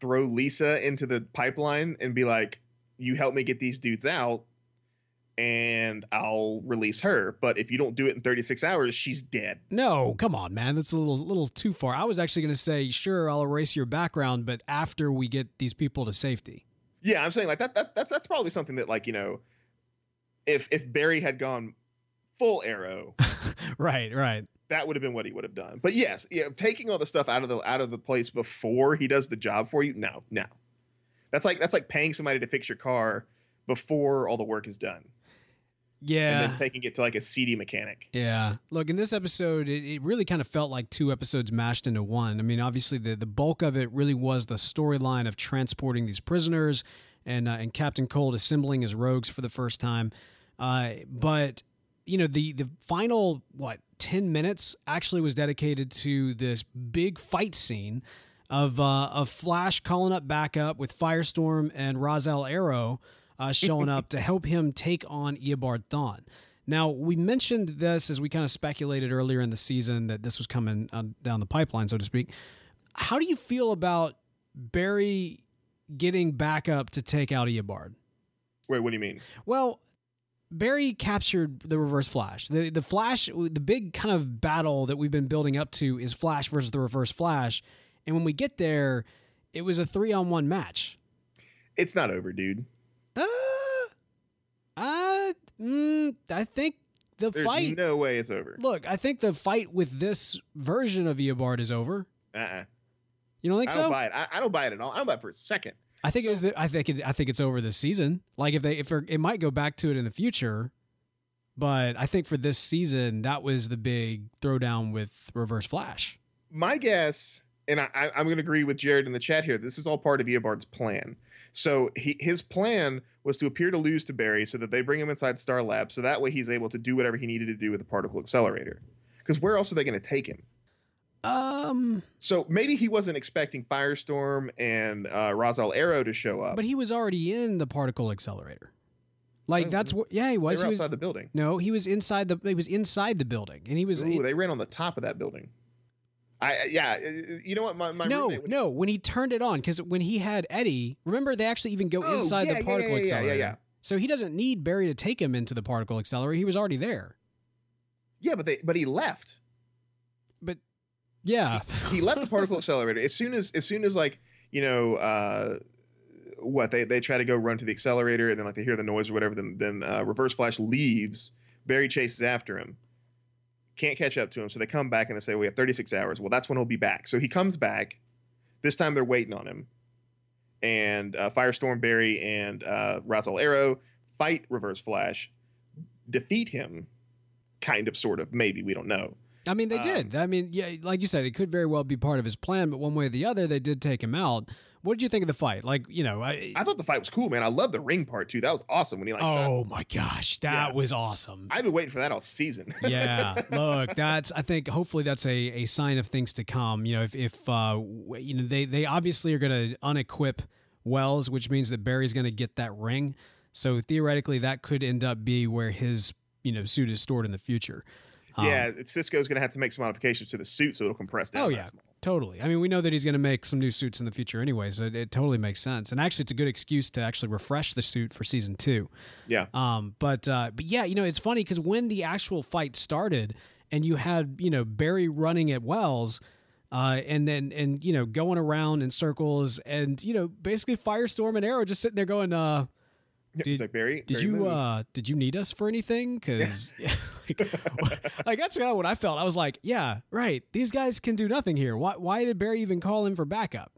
throw Lisa into the pipeline and be like, "You help me get these dudes out." and I'll release her. But if you don't do it in 36 hours, she's dead. No, come on, man. That's a little little too far. I was actually going to say, sure, I'll erase your background, but after we get these people to safety. Yeah, I'm saying like that, that that's that's probably something that like, you know, if if Barry had gone full arrow, right, right. That would have been what he would have done. But yes, yeah, taking all the stuff out of the out of the place before he does the job for you, no, no. That's like that's like paying somebody to fix your car before all the work is done, Yeah. and then taking it to like a seedy mechanic. Yeah. Look, in this episode, it, it really kind of felt like two episodes mashed into one. I mean, obviously, the, the bulk of it really was the storyline of transporting these prisoners and uh, and Captain Cold assembling his rogues for the first time. Uh, but you know, the the final what ten minutes actually was dedicated to this big fight scene of uh, of Flash calling up backup with Firestorm and Ra's al Arrow uh, showing up to help him take on Eobard Thawne. Now, we mentioned this as we kind of speculated earlier in the season that this was coming uh, down the pipeline, so to speak. How do you feel about Barry getting backup to take out Eobard? Wait, what do you mean? Well, Barry captured the Reverse Flash. The the Flash, the big kind of battle that we've been building up to is Flash versus the Reverse Flash, and when we get there, it was a three on one match. It's not over, dude. Uh, uh, mm, I think the There's fight. no way it's over. Look, I think the fight with this version of Eobard is over. Uh-uh. You don't think so? I don't buy it. I, I don't buy it at all. I don't buy it for a second. I think it's. I think it, I think it's over this season. Like if they if it might go back to it in the future, but I think for this season that was the big throwdown with Reverse Flash. my guess, and I, I, I'm going to agree with Jared in the chat here. This is all part of Eobard's plan. So he, his plan was to appear to lose to Barry, so that they bring him inside Star Lab, so that way he's able to do whatever he needed to do with the particle accelerator. Because where else are they going to take him? Um, So maybe he wasn't expecting Firestorm and uh, Ra's al Arrow to show up. but he was already in the particle accelerator. Like Oh, that's what. Yeah, he they was. were He was. outside the building. No, he was inside the. He was inside the building, and he was. Ooh, they ran on the top of that building. I yeah, uh, you know what? My, my no, roommate no. When he turned it on, because when he had Eddie, remember they actually even go Oh, inside yeah, the particle yeah, yeah, yeah, accelerator. yeah. So he doesn't need Barry to take him into the particle accelerator. He was already there. yeah, but they but he left. Yeah, he left the particle accelerator as soon as as soon as like you know uh what they they try to go run to the accelerator and then like they hear the noise or whatever then then uh, reverse flash leaves. Barry chases after him. Can't catch up to him so they come back and they say we have 36 hours. Well that's when he'll be back. So he comes back. This time they're waiting on him. And uh, firestorm barry and uh Ra's al arrow fight reverse flash defeat him kind of sort of maybe we don't know I mean they Um, did. I mean, yeah, like you said, it could very well be part of his plan. But one way or the other, they did take him out. What did you think of the fight? Like, you know, I. I thought the fight was cool, man. I love the ring part too. That was awesome when he like. shot- oh my gosh, that Yeah. was awesome. I've been waiting for that all season. yeah look that's i think hopefully that's a, a sign of things to come you know if, if uh you know they they obviously are going to unequip wells which means that barry's going to get that ring so theoretically that could end up be where his you know suit is stored in the future Um, yeah, Cisco's gonna have to make some modifications to the suit so it'll compress down. Oh yeah, totally. I mean, we know that he's going to make some new suits in the future anyway, so it, it totally makes sense. And actually, it's a good excuse to actually refresh the suit for season two. Yeah. Um, but uh, but yeah, you know, it's funny because when the actual fight started, and you had you know Barry running at Wells. Uh, and then and you know going around in circles and you know basically Firestorm and Arrow just sitting there going uh Did- like Barry. did you move. uh did you need us for anything because like, like that's kind of what i felt i was like yeah right these guys can do nothing here why why did barry even call him for backup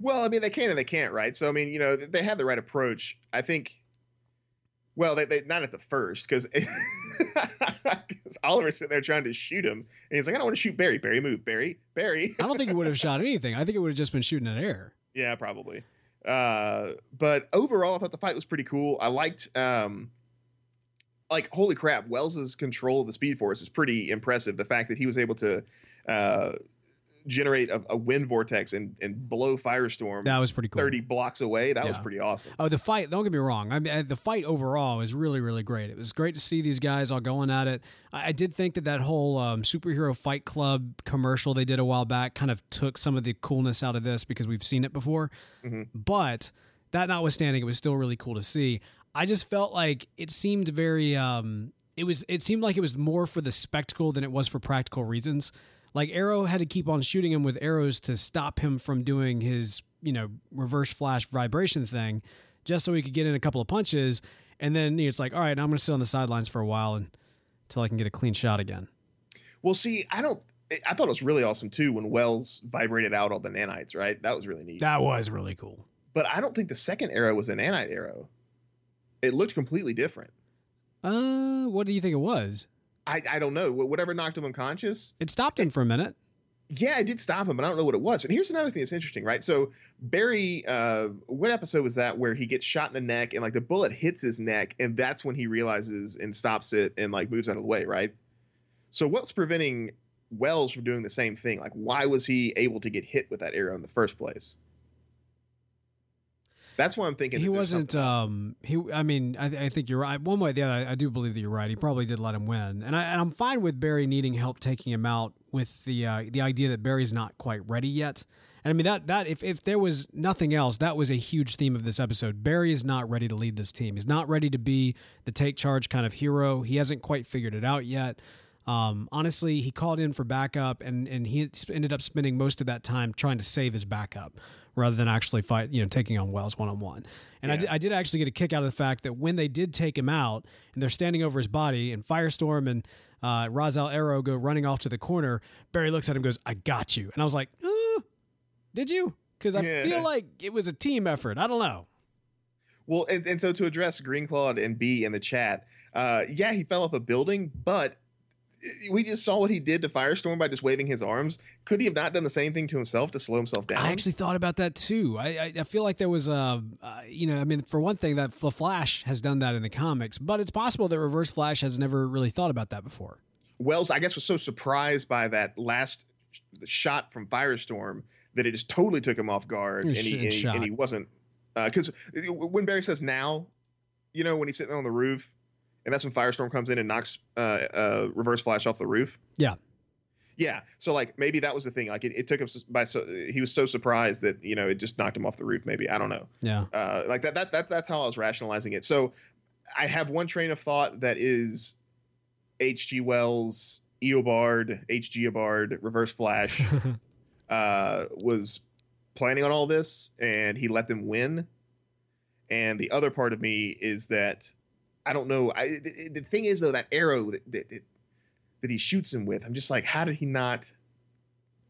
Well, I mean, they can and they can't, right? So, I mean, you know, th- they had the right approach. I think. Well, they, they not at the first because Oliver's sitting there trying to shoot him, and he's like, "I don't want to shoot Barry. Barry, move, Barry, Barry." i don't think he would have shot anything i think it would have just been shooting at air Yeah, probably. Uh, but overall, I thought the fight was pretty cool. I liked, um, like, holy crap, Wells's control of the Speed Force is pretty impressive. The fact that he was able to uh, generate a, a wind vortex and, and blow Firestorm that was pretty cool 30 blocks away, that was pretty awesome. Oh, the fight! Don't get me wrong. I mean, the fight overall was really, really great. It was great to see these guys all going at it. I, I did think that that whole um, superhero fight club commercial they did a while back kind of took some of the coolness out of this because we've seen it before. Mhm. But that notwithstanding, it was still really cool to see. I just felt like it seemed very. Um, it was. It seemed like it was more for the spectacle than it was for practical reasons. Like Arrow had to keep on shooting him with arrows to stop him from doing his, you know, reverse flash vibration thing, just so he could get in a couple of punches. And then it's like, all right, now I'm going to sit on the sidelines for a while and, until I can get a clean shot again. Well, see, I don't. I thought it was really awesome too when Wells vibrated out all the nanites. Right, that was really neat. That was really cool. but I don't think the second arrow was an nanite arrow. It looked completely different. Uh, what do you think it was? I, I don't know. Whatever knocked him unconscious. It stopped him for a minute. Yeah, it did stop him, but I don't know what it was. But here's another thing that's interesting, right? So Barry, uh, what episode was that where he gets shot in the neck and like the bullet hits his neck, and that's when he realizes and stops it and like moves out of the way, right? So what's preventing Wells from doing the same thing? Like, why was he able to get hit with that arrow in the first place? That's why I'm thinking He wasn't. Um, he. I mean, I, I think you're right. One way or the other, I, I do believe that you're right. He probably did let him win, and, I, I'm fine with Barry needing help taking him out with the uh, the idea that Barry's not quite ready yet. And I mean that that if if there was nothing else, that was a huge theme of this episode. Barry is not ready to lead this team. He's not ready to be the take charge kind of hero. He hasn't quite figured it out yet. Um, honestly, he called in for backup, and and he ended up spending most of that time trying to save his backup rather than actually fight, you know, taking on Wells one on one. And I, did, I did actually get a kick out of the fact that when they did take him out, and they're standing over his body, and Firestorm and uh, Ra's al Arrow go running off to the corner, Barry looks at him, and goes, "I got you," and I was like, uh, "Did you?" Because I Yeah. feel like it was a team effort. I don't know. Well, and, and so to address Green Claude and B in the chat, uh, yeah, he fell off a building, but we just saw what he did to Firestorm by just waving his arms. Could he have not done the same thing to himself to slow himself down? I actually thought about that too. I, I, I feel like there was a, uh, you know, I mean, for one thing, that the Flash has done that in the comics, but it's possible that Reverse Flash has never really thought about that before. Wells, I guess, was so surprised by that last sh- shot from Firestorm that it just totally took him off guard, and he, and he, and he wasn't because when Barry says now, you know, when he's sitting on the roof, and that's when Firestorm comes in and knocks uh, uh, Reverse Flash off the roof. Yeah. Yeah, so like maybe that was the thing. Like it, it took him by so he was so surprised that you know it just knocked him off the roof. Maybe I don't know. Yeah. Uh, like that, that that that's how I was rationalizing it. So I have one train of thought that is H.G. Wells, Eobard, H.G. Eobard, Reverse Flash uh, was planning on all this, and he let them win. And the other part of me is that I don't know. I the, the thing is though that arrow that, that that that he shoots him with, I'm just like, how did he not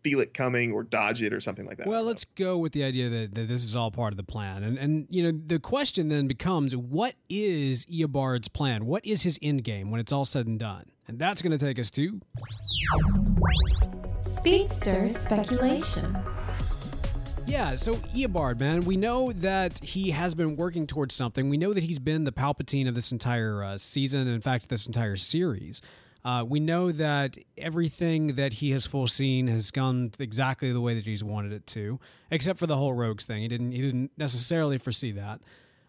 feel it coming or dodge it or something like that? Well, don't know. let's go with the idea that, that this is all part of the plan. And and you know, the question then becomes what is Eobard's plan? What is his end game when it's all said and done? And that's going to take us to Speedster speculation. Yeah, so Eobard, man, we know that he has been working towards something. We know that he's been the Palpatine of this entire uh, season, in fact, this entire series. Uh, we know that everything that he has foreseen has gone exactly the way that he's wanted it to, except for the whole rogues thing. He didn't. He didn't necessarily foresee that.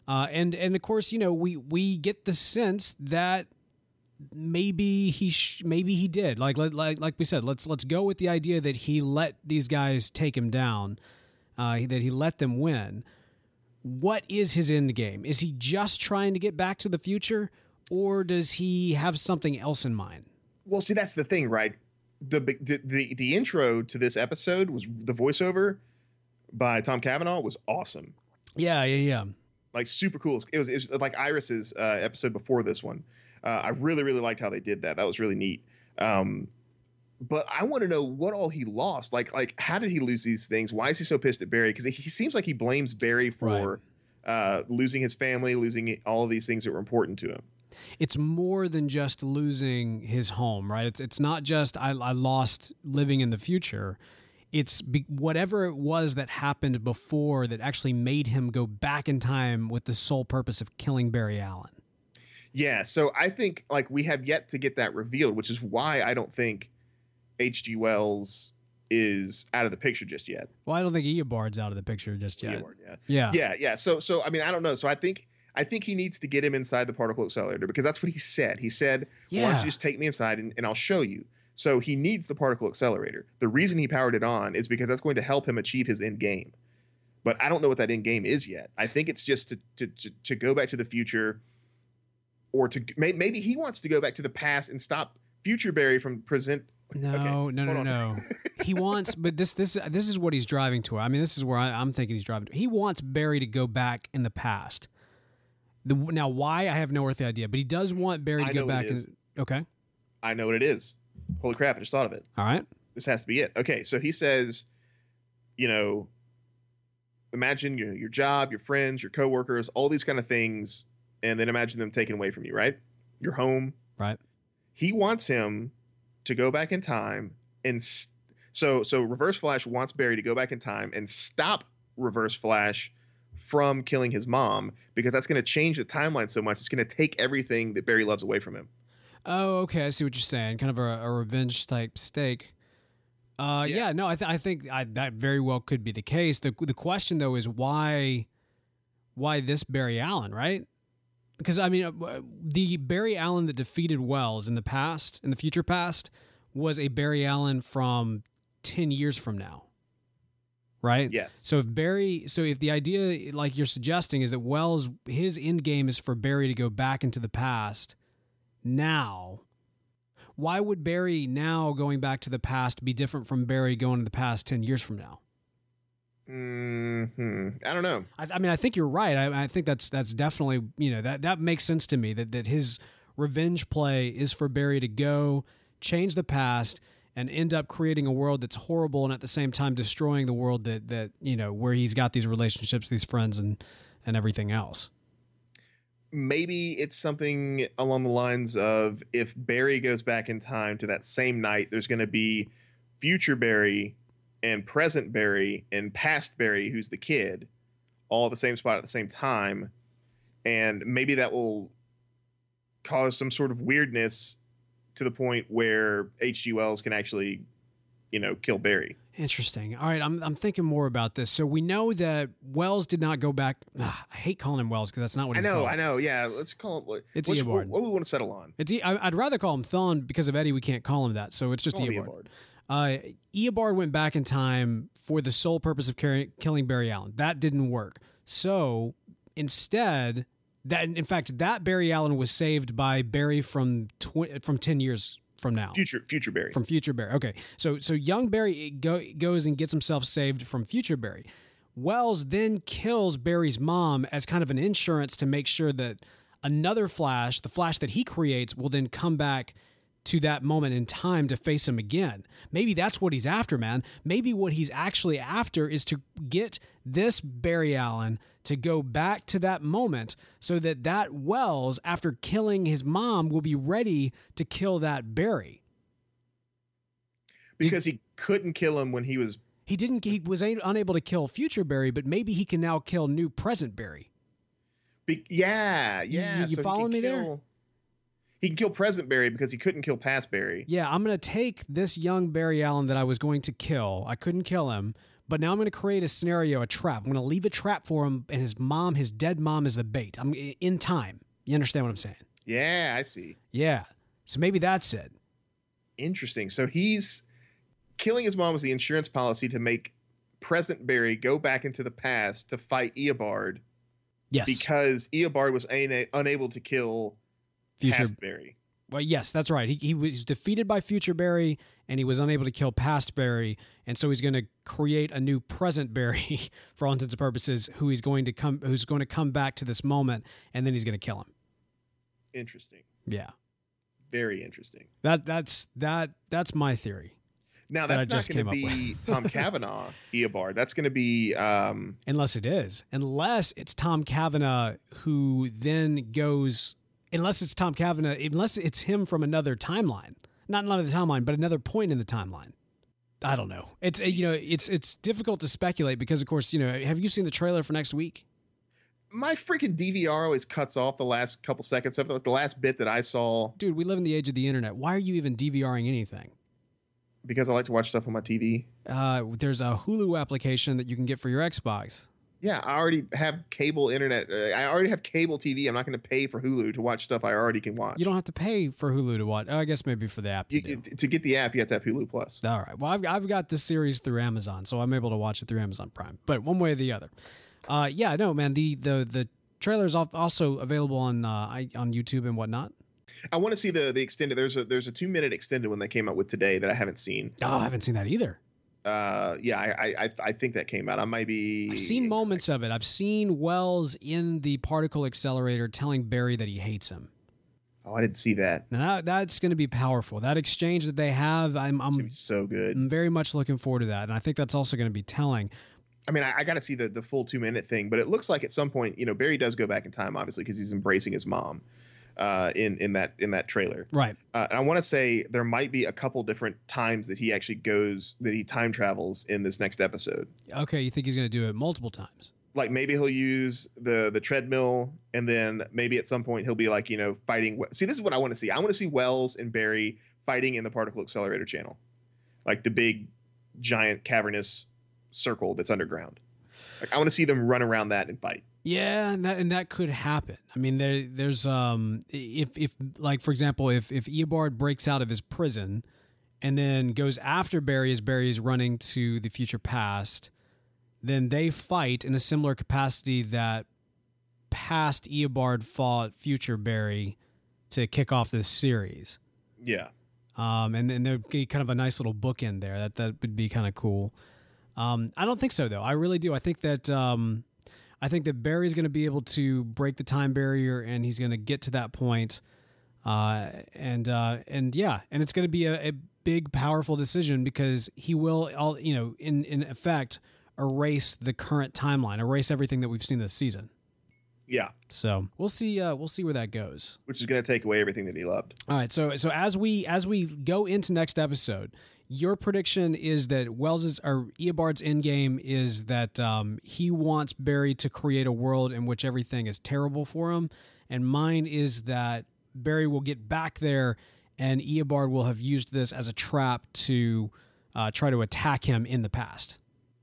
Uh, and and of course, you know, we we get the sense that maybe he sh- maybe he did. Like like like like we said, let's let's go with the idea that he let these guys take him down uh, that he let them win. What is his end game? Is he just trying to get back to the future, or does he have something else in mind? Well, see, that's the thing, right? The, the the the intro to this episode was the voiceover by Tom Cavanagh was awesome, Yeah, yeah, yeah. like super cool. It was, it was like Iris's uh, episode before this one. Uh, I really really liked how they did that. That was really neat. Um, but I want to know what all he lost. Like like how did he lose these things? Why is he so pissed at Barry? Because he seems like he blames Barry for uh, losing his family, losing all of these things that were important to him. It's more than just losing his home, right? It's it's not just I, I lost living in the future. It's be, whatever it was that happened before that actually made him go back in time with the sole purpose of killing Barry Allen. Yeah, so I think like we have yet to get that revealed, which is why I don't think H.G. Wells is out of the picture just yet. Well, I don't think Eobard's out of the picture just yet. Eobard, yeah. Yeah. yeah, yeah. So, so I mean, I don't know. So I think I think he needs to get him inside the particle accelerator because that's what he said. He said, "Why don't you just take me inside and, and I'll show you." So he needs the particle accelerator. The reason he powered it on is because that's going to help him achieve his end game. But I don't know what that end game is yet. I think it's just to to to, to go back to the future, or to may, maybe he wants to go back to the past and stop future Barry from present. No, Okay, no, no, no. he wants, but this, this, this is what he's driving to. I mean, this is where I, I'm thinking he's driving. To. He wants Barry to go back in the past. The now why I have no earthly idea, but he does want Barry to I go back. it is. In, okay, I know what it is. Holy crap! I just thought of it. all right. this has to be it. Okay, so he says, you know, imagine your, your job, your friends, your coworkers, all these kind of things, and then imagine them taken away from you, right? Your home. Right. He wants him to go back in time and st- so so Reverse Flash wants Barry to go back in time and stop Reverse Flash from killing his mom because that's going to change the timeline so much. It's going to take everything that Barry loves away from him. Oh, okay. I see what you're saying. Kind of a, a revenge type stake. Uh, yeah. Yeah. no, I, th- I think I, that very well could be the case. the The question though is why, why this Barry Allen, right? Because I mean, uh, the Barry Allen that defeated Wells in the past, in the future past, was a Barry Allen from ten years from now, right? Yes. So if Barry, so if the idea, like you're suggesting, is that Wells, his end game is for Barry to go back into the past now, why would Barry now going back to the past be different from Barry going to the past 10 years from now? Hmm I don't know. I, I mean, I think you're right. I, I think that's that's definitely you know that that makes sense to me. That that his revenge play is for Barry to go change the past and end up creating a world that's horrible and at the same time destroying the world that that you know where he's got these relationships, these friends, and and everything else. maybe it's something along the lines of if Barry goes back in time to that same night, there's going to be future Barry and present Barry and past Barry, who's the kid, all at the same spot at the same time. And maybe that will cause some sort of weirdness to the point where H.G. Wells can actually, you know, kill Barry. Interesting. All right, I'm I'm thinking more about this. So we know that Wells did not go back. Ah, I hate calling him Wells because that's not what he's doing. I know, called. I know. Yeah, let's call it. It's Eobard. what, what we want to settle on? It's E- I'd rather call him Thawne because of Eddie. We can't call him that, so it's just. Eobard. Uh, Eobard went back in time for the sole purpose of carrying, killing Barry Allen. That didn't work. So instead, that in fact, that Barry Allen was saved by Barry from tw- from ten years from now. Future, future Barry. From Future Barry. Okay, so so young Barry go, goes and gets himself saved from Future Barry. Wells then kills Barry's mom as kind of an insurance to make sure that another Flash, the Flash that he creates, will then come back to that moment in time to face him again. Maybe that's what he's after, man. Maybe what he's actually after is to get this Barry Allen to go back to that moment so that that Wells, after killing his mom, will be ready to kill that Barry. because he couldn't kill him when he was He didn't. He was unable to kill future Barry, but maybe he can now kill new present Barry. Be- yeah, You- yeah. you- you so can me there? He can kill present Barry because he couldn't kill past Barry. Yeah, I'm gonna take this young Barry Allen that I was going to kill. I couldn't kill him, but now I'm gonna create a scenario, a trap. I'm gonna leave a trap for him, and his mom, his dead mom, is the bait. I'm in time. You understand what I'm saying? Yeah, I see. Yeah. So maybe that's it. Interesting. So he's killing his mom was the insurance policy to make present Barry go back into the past to fight Eobard Yes. because Eobard was unable to kill future. past Barry. Well, yes, that's right. He, he was defeated by Future Barry, and he was unable to kill Past Barry, and so he's going to create a new present Barry, for all intents and purposes, who he's going to come, who's going to come back to this moment, and then he's going to kill him. Interesting. Yeah, Very interesting. that that's that that's my theory. Now That that's not just going to be Tom Cavanagh Eobard. That's going to be um Unless it is, unless it's Tom Cavanagh who then goes, unless it's Tom Cavanagh, unless it's him from another timeline, not another timeline, but another point in the timeline. I don't know. It's uh, you know it's it's difficult to speculate because of course you know have you seen the trailer for next week? my freaking DVR always cuts off the last couple seconds of. The last bit that I saw Dude, we live in the age of the internet. Why are you even DVRing anything? because I like to watch stuff on my TV. Uh, there's a Hulu application that you can get for your Xbox. Yeah, I already have cable internet. Uh, I already have cable TV. I'm not going to pay for Hulu to watch stuff I already can watch. You don't have to pay for Hulu to watch. Oh, I guess maybe for the app. You to get the app, you have to have Hulu Plus. All right. Well, I've, I've got this series through Amazon, so I'm able to watch it through Amazon Prime. But one way or the other, uh, yeah, no, man. The the the trailer's al- also available on uh, on YouTube and whatnot. I want to see the the extended. There's a there's a two minute extended one they came out with today that I haven't seen. Oh, I haven't seen that either. Uh, yeah, I I I, think that came out. I might be. I've seen moments of it. I've seen Wells in the particle accelerator telling Barry that he hates him. Oh, I didn't see that. Now that, that's going to be powerful. That exchange that they have, I'm I'm so good. I'm very much looking forward to that, and I think that's also going to be telling. I mean, I, I got to see the the full two minute thing, but it looks like at some point, you know, Barry does go back in time, obviously, because he's embracing his mom uh, in in that in that trailer. Right. Uh, and I want to say there might be a couple different times that he actually goes that he time travels in this next episode. Okay, you think he's going to do it multiple times? Like maybe he'll use the the treadmill, and then maybe at some point he'll be like, you know, fighting. See, this is what I want to see. I want to see Wells and Barry fighting in the particle accelerator channel, like the big, giant cavernous circle that's underground. Like I want to see them run around that and fight. Yeah, and that and that could happen. I mean, there there's um if if like for example, if if Eobard breaks out of his prison and then goes after Barry as Barry is running to the future past, then they fight in a similar capacity that past Eobard fought future Barry to kick off this series. Yeah. Um, and and there'd be kind of a nice little bookend there. That that would be kind of cool. Um, I don't think so though. I really do. I think that um, I think that Barry's going to be able to break the time barrier, and he's going to get to that point. Uh, and uh, and yeah, and it's going to be a, a big, powerful decision because he will, all you know, in in effect, erase the current timeline, erase everything that we've seen this season. Yeah. So we'll see. Uh, we'll see where that goes. Which is going to take away everything that he loved. All right. So so as we as we go into next episode, your prediction is that Wells's or Eobard's endgame is that um, he wants Barry to create a world in which everything is terrible for him, and mine is that Barry will get back there, and Eobard will have used this as a trap to uh, try to attack him in the past.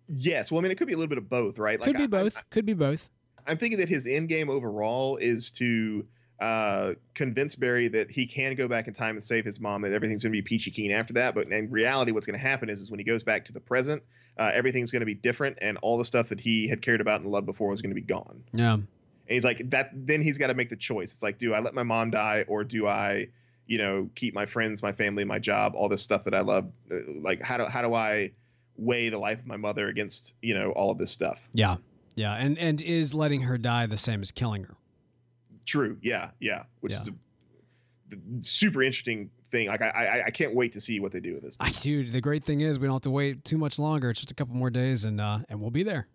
Yes. Well, I mean, it could be a little bit of both, right? Could be I- both. I, Could be both. I'm thinking that his end game overall is to uh, convince Barry that he can go back in time and save his mom, that everything's going to be peachy keen after that. But in reality, what's going to happen is, is when he goes back to the present, uh, everything's going to be different, and all the stuff that he had cared about and loved before was going to be gone. Yeah. And he's like, that. Then he's got to make the choice. It's like, do I let my mom die, or do I, you know, keep my friends, my family, my job, all this stuff that I love? Uh, Like, how do how do I weigh the life of my mother against you know all of this stuff? Yeah. Yeah. And and is letting her die the same as killing her? True. Yeah. Yeah. Which Yeah. is a the super interesting thing. Like I, I, I can't wait to see what they do with this. I dude, the great thing is we don't have to wait too much longer. It's just a couple more days and uh and we'll be there.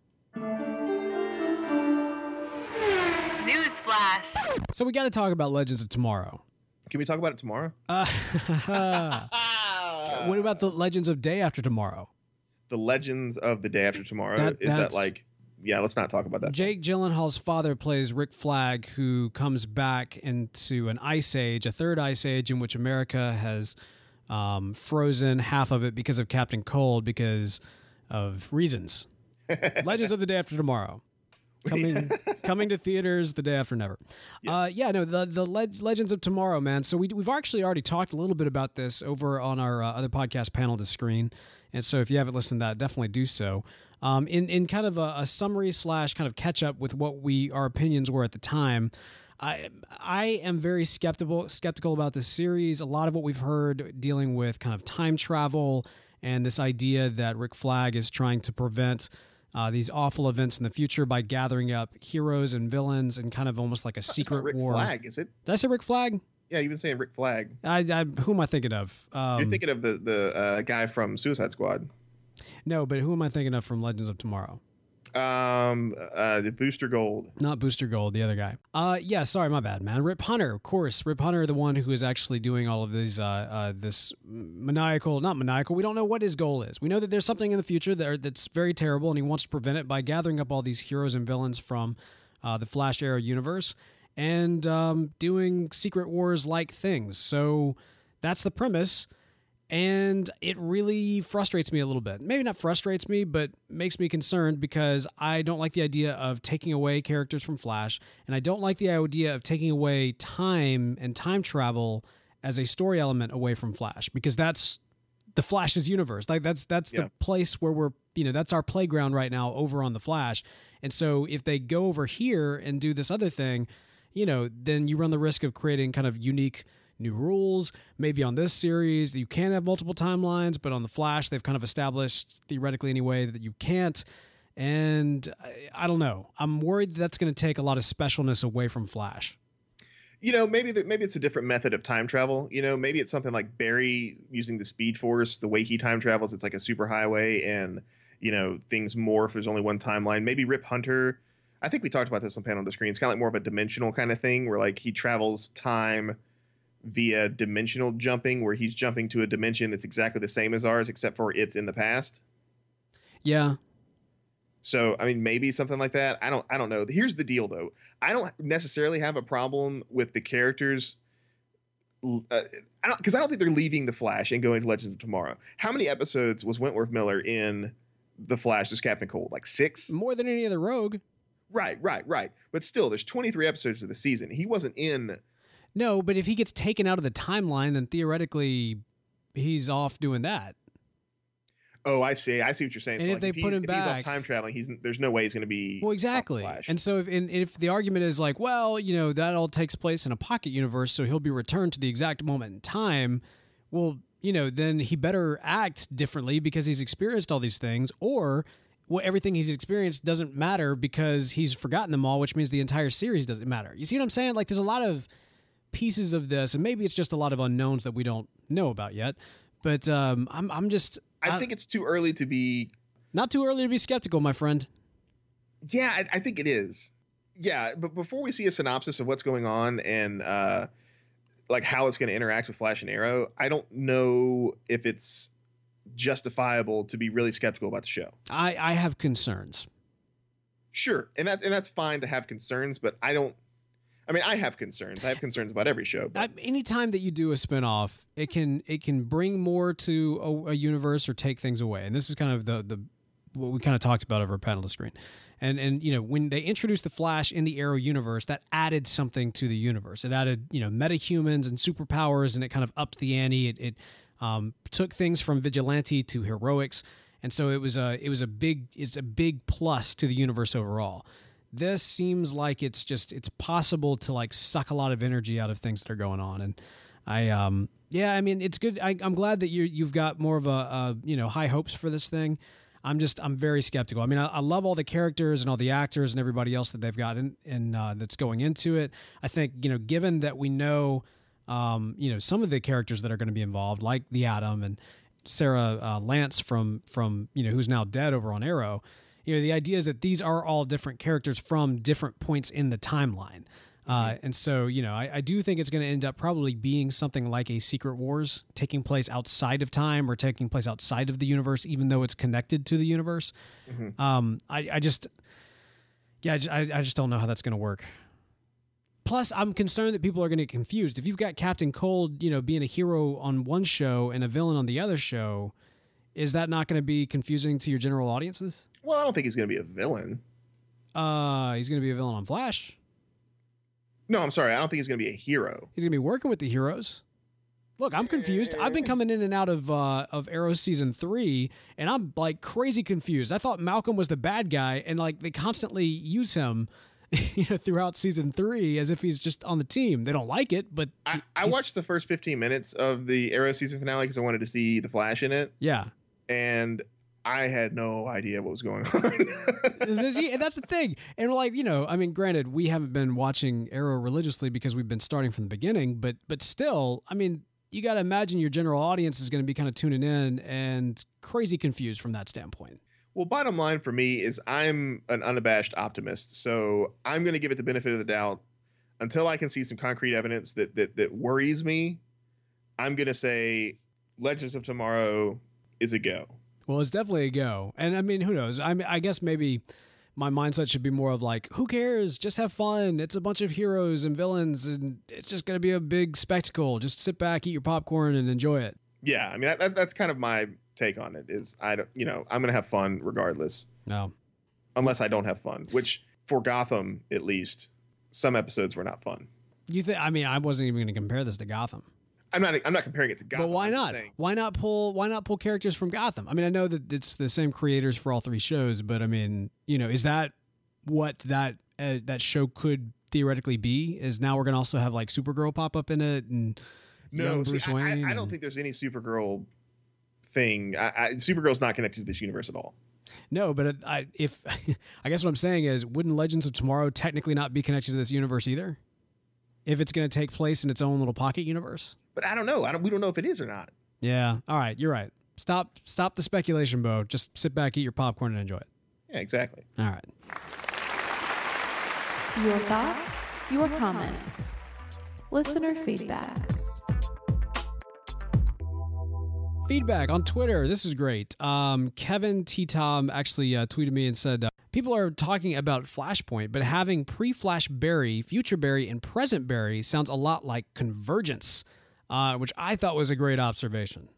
Newsflash. So we got to talk about Legends of Tomorrow. Can we talk about it tomorrow? Uh, what about the Legends of Day After Tomorrow? The Legends of the Day After Tomorrow. That- is that like? Yeah. Let's not talk about that. Jake Gyllenhaal's father plays Rick Flag, who comes back into an ice age, a third ice age in which America has um, frozen half of it because of Captain Cold because of reasons. Legends of the Day After Tomorrow. Coming, coming to theaters the day after never. Uh, yeah, no, the the leg- Legends of Tomorrow, man. So we we've actually already talked a little bit about this over on our uh, other podcast panel to screen, and so if you haven't listened to that, definitely do so. Um, in in kind of a, a summary slash kind of catch up with what we our opinions were at the time. I I am very skeptical skeptical about this series. A lot of what we've heard dealing with kind of time travel and this idea that Rick Flag is trying to prevent uh, these awful events in the future by gathering up heroes and villains and kind of almost like a not secret Rick war. Flag, is it? Did I say Rick Flag? Yeah, you've been saying Rick Flag. I, I who am I thinking of? Um, You're thinking of the the uh, guy from Suicide Squad. No, but who am I thinking of from Legends of Tomorrow? Um, uh, the Booster Gold. Not Booster Gold, the other guy. Uh, yeah, sorry, my bad, man. Rip Hunter, of course. Rip Hunter, the one who is actually doing all of these, uh, uh, this maniacal, not maniacal. We don't know what his goal is. We know that there's something in the future that, that's very terrible, and he wants to prevent it by gathering up all these heroes and villains from uh, the Flash Arrow universe and um, doing Secret Wars like things. So that's the premise. And it really frustrates me a little bit. Maybe not frustrates me, but makes me concerned because I don't like the idea of taking away characters from Flash. And I don't like the idea of taking away time and time travel as a story element away from Flash because that's the Flash's universe. Like that's that's Yeah. the place where we're you know that's our playground right now over on the Flash. And so if they go over here and do this other thing, you know, then you run the risk of creating kind of unique new rules. Maybe on this series you can have multiple timelines, but on the Flash they've kind of established theoretically anyway that you can't. And I, I don't know. I'm worried that that's going to take a lot of specialness away from Flash. You know, maybe that maybe it's a different method of time travel. You know, maybe it's something like Barry using the Speed Force. The way he time travels, it's like a super highway, and you know things morph. There's only one timeline. Maybe Rip Hunter. I think we talked about this on panel the screen. It's kind of like more of a dimensional kind of thing where like he travels time via dimensional jumping, where he's jumping to a dimension that's exactly the same as ours, except for it's in the past. Yeah. So I mean, maybe something like that. I don't. I don't know. Here's the deal, though. I don't necessarily have a problem with the characters. Uh, I don't because I don't think they're leaving the Flash and going to Legends of Tomorrow. How many episodes was Wentworth Miller in the Flash as Captain Cold? Like six. More than any other rogue. Right, right, right. But still, there's 23 episodes of the season. He wasn't in. No, but if he gets taken out of the timeline, then theoretically he's off doing that. Oh, I see. I see what you're saying. And so if like, they if put him if he's off time traveling, he's there's no way he's going to be. Well, exactly. Flash. And so if and if the argument is like, well, you know, that all takes place in a pocket universe, so he'll be returned to the exact moment in time. Well, you know, then he better act differently because he's experienced all these things, or well, everything he's experienced doesn't matter because he's forgotten them all, which means the entire series doesn't matter. You see what I'm saying? Like, there's a lot of pieces of this, and maybe it's just a lot of unknowns that we don't know about yet. But um, I'm I'm just I think it's too early to be not too early to be skeptical, my friend. Yeah, I, I think it is. Yeah, but before we see a synopsis of what's going on and uh, like how it's going to interact with Flash and Arrow, I don't know if it's justifiable to be really skeptical about the show. I I have concerns. Sure, and that and that's fine to have concerns, but I don't. I mean, I have concerns. I have concerns about every show. But anytime that you do a spinoff, it can it can bring more to a, a universe or take things away. And this is kind of the the what we kind of talked about over panel screen. And and you know when they introduced the Flash in the Arrow universe, that added something to the universe. It added you know metahumans and superpowers, and it kind of upped the ante. It, it um, took things from vigilante to heroics, and so it was a it was a big it's a big plus to the universe overall this seems like it's just it's possible to like suck a lot of energy out of things that are going on. And i um yeah i mean it's good. I, i'm glad that you you've got more of a, a you know high hopes for this thing. I'm just i'm very skeptical. I mean i, I love all the characters and all the actors and everybody else that they've got in, in uh, that's going into it. I think you know given that we know um you know some of the characters that are going to be involved like the atom and sarah uh, lance from from you know who's now dead over on arrow you know the idea is that these are all different characters from different points in the timeline. Uh, and so you know I, I do think it's going to end up probably being something like a secret wars taking place outside of time or taking place outside of the universe even though it's connected to the universe. Um, I, I just yeah I, I just don't know how that's going to work. Plus i'm concerned that people are going to get confused. If you've got captain cold you know being a hero on one show and a villain on the other show is that not going to be confusing to your general audiences well, I don't think he's going to be a villain. uh, he's going to be a villain on Flash. No, I'm sorry. I don't think he's going to be a hero. He's going to be working with the heroes. Look, I'm confused. I've been coming in and out of uh, of Arrow season three, and I'm like crazy confused. I thought Malcolm was the bad guy, and like they constantly use him, you know, throughout season three as if he's just on the team. They don't like it, but I, I watched the first 15 minutes of the Arrow season finale because I wanted to see the Flash in it, Yeah, and I had no idea what was going on. And that's the thing. And like you know, I mean, granted, we haven't been watching Arrow religiously because we've been starting from the beginning, but but still, I mean, you got to imagine your general audience is going to be kind of tuning in and crazy confused from that standpoint. well, bottom line for me is I'm an unabashed optimist, so I'm going to give it the benefit of the doubt until I can see some concrete evidence that that that worries me. I'm going to say Legends of Tomorrow is a go. Well, it's definitely a go. And I mean, who knows? I mean, I guess maybe my mindset should be more of like, who cares? Just have fun. It's a bunch of heroes and villains, and it's just going to be a big spectacle. Just sit back, eat your popcorn, and enjoy it. Yeah, I mean that, that, that's kind of my take on it. Is I don't, you know, I'm going to have fun regardless. No. unless I don't have fun, which for Gotham at least, some episodes were not fun. You think? I mean, I wasn't even going to compare this to Gotham. I'm not I'm not comparing it to Gotham. but why not? Why not pull? Why not pull characters from Gotham? I mean, I know that it's the same creators for all three shows, but I mean, you know, is that what that uh, that show could theoretically be? Is now we're gonna also have like Supergirl pop up in it and no, young see, Bruce I- I, Wayne? I don't think there's any Supergirl thing. I, Supergirl's not connected to this universe at all. No, but I, if I guess what I'm saying is, wouldn't Legends of Tomorrow technically not be connected to this universe either? If it's going to take place in its own little pocket universe. But I don't know. I don't. We don't know if it is or not. Yeah. All right. You're right. stop stop the speculation, Bo. Just sit back, eat your popcorn, and enjoy it. Yeah, exactly. All right. Your thoughts, your comments, listener feedback. Feedback on Twitter. This is great. Um, Kevin T. Tom actually uh, tweeted me and said, uh, People are talking about Flashpoint, but having pre Flash Barry, future Barry, and present Barry sounds a lot like Convergence, uh, which I thought was a great observation.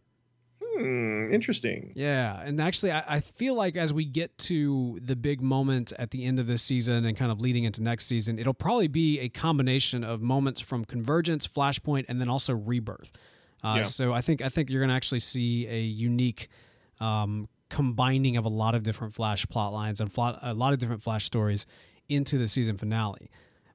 Hmm, interesting. Yeah, and actually, I, I feel like as we get to the big moment at the end of this season and kind of leading into next season, it'll probably be a combination of moments from Convergence, Flashpoint, and then also Rebirth. Uh, Yeah. So I think I think you're going to actually see a unique um, combining of a lot of different Flash plot lines and fla- a lot of different Flash stories into the season finale.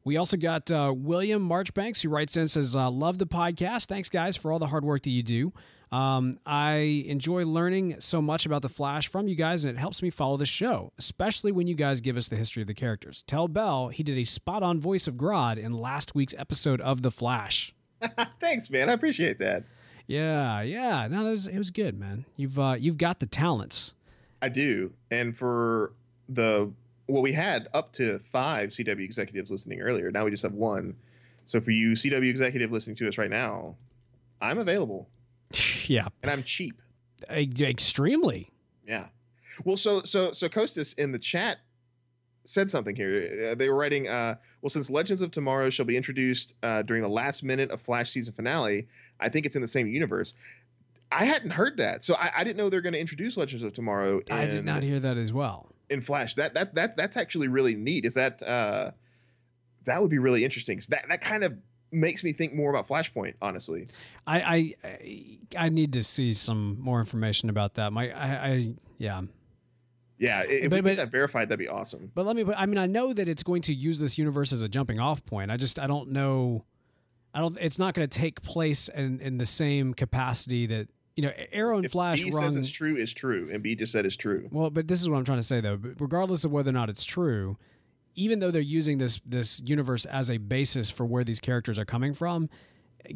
We also got uh, William Marchbanks who writes in and says, uh, "Love the podcast. Thanks, guys, for all the hard work that you do. Um, I enjoy learning so much about the Flash from you guys, and it helps me follow the show, especially when you guys give us the history of the characters. Tell Bell he did a spot-on voice of Grodd in last week's episode of the Flash. Thanks, man. I appreciate that. Yeah, yeah. No, that was, it was good, man. You've uh, you've got the talents. I do. And for the well, we had up to five CW executives listening earlier. Now we just have one. So for you CW executive listening to us right now, I'm available yeah, and I'm cheap. extremely. Yeah. Well, so so so Costas in the chat said something here. Uh, they were writing, uh, well, since Legends of Tomorrow shall be introduced uh, during the last minute of Flash season finale, I think it's in the same universe. I hadn't heard that, so I, I didn't know they're going to introduce Legends of Tomorrow. In, I did not hear that as well. in Flash. That that that that's actually really neat. Is that uh, that would be really interesting. 'Cause that that kind of makes me think more about Flashpoint, honestly. I, I I I need to see some more information about that. My I, I yeah. Yeah, if But- we but- get that verified, that'd be awesome. But let me. But I mean, I know that it's going to use this universe as a jumping off point. I just I don't know. I don't. It's not going to take place in in the same capacity that you know Arrow and If Flash B run. says it's true, is true, and B just said it's true. Well, but this is what I'm trying to say though. Regardless of whether or not it's true, even though they're using this this universe as a basis for where these characters are coming from,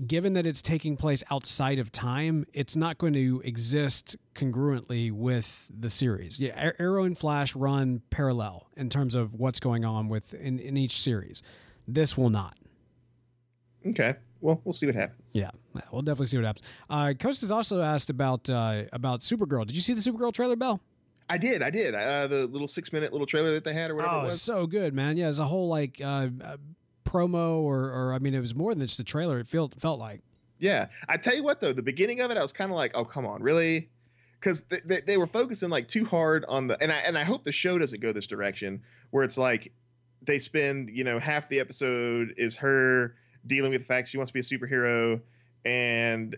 given that it's taking place outside of time, it's not going to exist congruently with the series. Yeah, Arrow and Flash run parallel in terms of what's going on with in, in each series. This will not. Okay, well, we'll see what happens. Yeah, we'll definitely see what happens. Uh, Costas also asked about uh, about Supergirl. Did you see the Supergirl trailer, Bell? I did, I did. Uh, the little six minute little trailer that they had, or whatever Oh, it was. so good, man. Yeah, it's a whole like uh, uh, promo, or or I mean, it was more than just a trailer. It felt felt like. Yeah, I tell you what though, the beginning of it, I was kind of like, oh come on, really? Because they, they, they were focusing like too hard on the, and I and I hope the show doesn't go this direction where it's like they spend you know half the episode is her dealing with the fact she wants to be a superhero and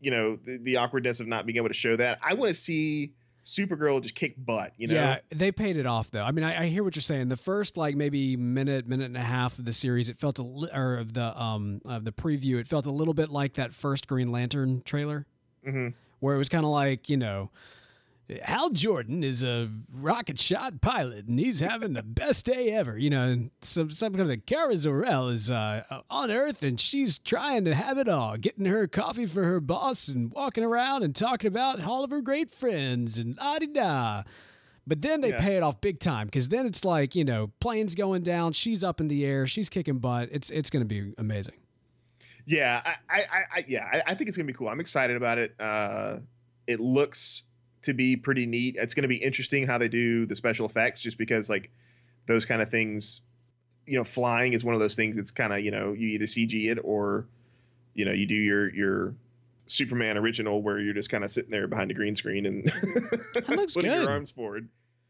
you know the, the awkwardness of not being able to show that. I want to see Supergirl just kicked butt. You know, Yeah, they paid it off though. I mean, I, I hear what you're saying. The first like maybe minute, minute and a half of the series, it felt a li- or of the um of the preview, it felt a little bit like that first Green Lantern trailer, hmm where it was kind of like you know. Hal Jordan is a rocket shot pilot, and he's having the best day ever. You know, and some some kind of Kara Zor-El is uh, on Earth, and she's trying to have it all, getting her coffee for her boss, and walking around and talking about all of her great friends, and ah di da. But then they Yeah. pay it off big time because then it's like you know, planes going down, she's up in the air, she's kicking butt. It's it's going to be amazing. Yeah, I, I, I, yeah, I, I think it's gonna be cool. I'm excited about it. Uh, it looks to be pretty neat. It's gonna be interesting how they do the special effects, just because like those kind of things, you know, flying is one of those things. It's kind of you know you either CG it or you know you do your your Superman original where you're just kind of sitting there behind a green screen and putting good. your arms forward.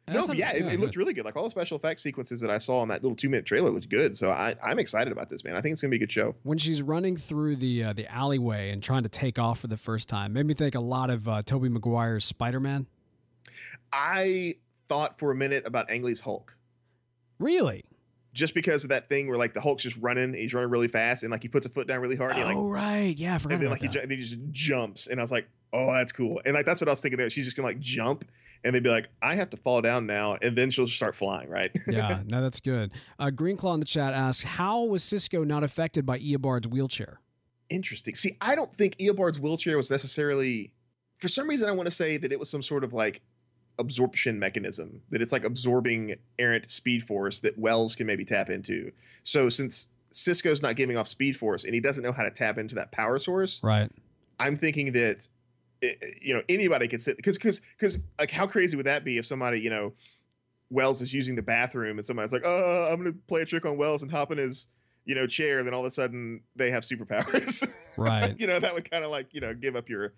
No, but yeah, it, it looked really good. Like all the special effects sequences that I saw in that little two minute trailer looked good. So I, I'm excited about this, man. I think it's gonna be a good show. when she's running through the uh, the alleyway and trying to take off for the first time made me think a lot of uh, Tobey Maguire's Spider-Man. I thought for a minute about Ang Lee's Hulk. Really? Just because of that thing where like the Hulk's just running, he's running really fast, and like he puts a foot down really hard, and, he, like, oh right, yeah, I forgot and then about like he, that. ju- and he just jumps, and I was like, oh, that's cool, and like that's what I was thinking there. She's just gonna like jump, and they'd be like, I have to fall down now, and then she'll just start flying, right? yeah, no, that's good. Uh, Greenclaw in the chat asks, "How was Cisco not affected by Eobard's wheelchair?" Interesting. See, I don't think Eobard's wheelchair was necessarily for some reason, I want to say that it was some sort of like absorption mechanism that it's like absorbing errant speed force that Wells can maybe tap into. So since Cisco's not giving off speed force and he doesn't know how to tap into that power source, Right. I'm thinking that Eh, eh, you know anybody could sit because because because like how crazy would that be if somebody you know Wells is using the bathroom and somebody's like oh I'm gonna play a trick on Wells and hop in his you know chair and then all of a sudden they have superpowers Right. you know that would kind of like you know give up your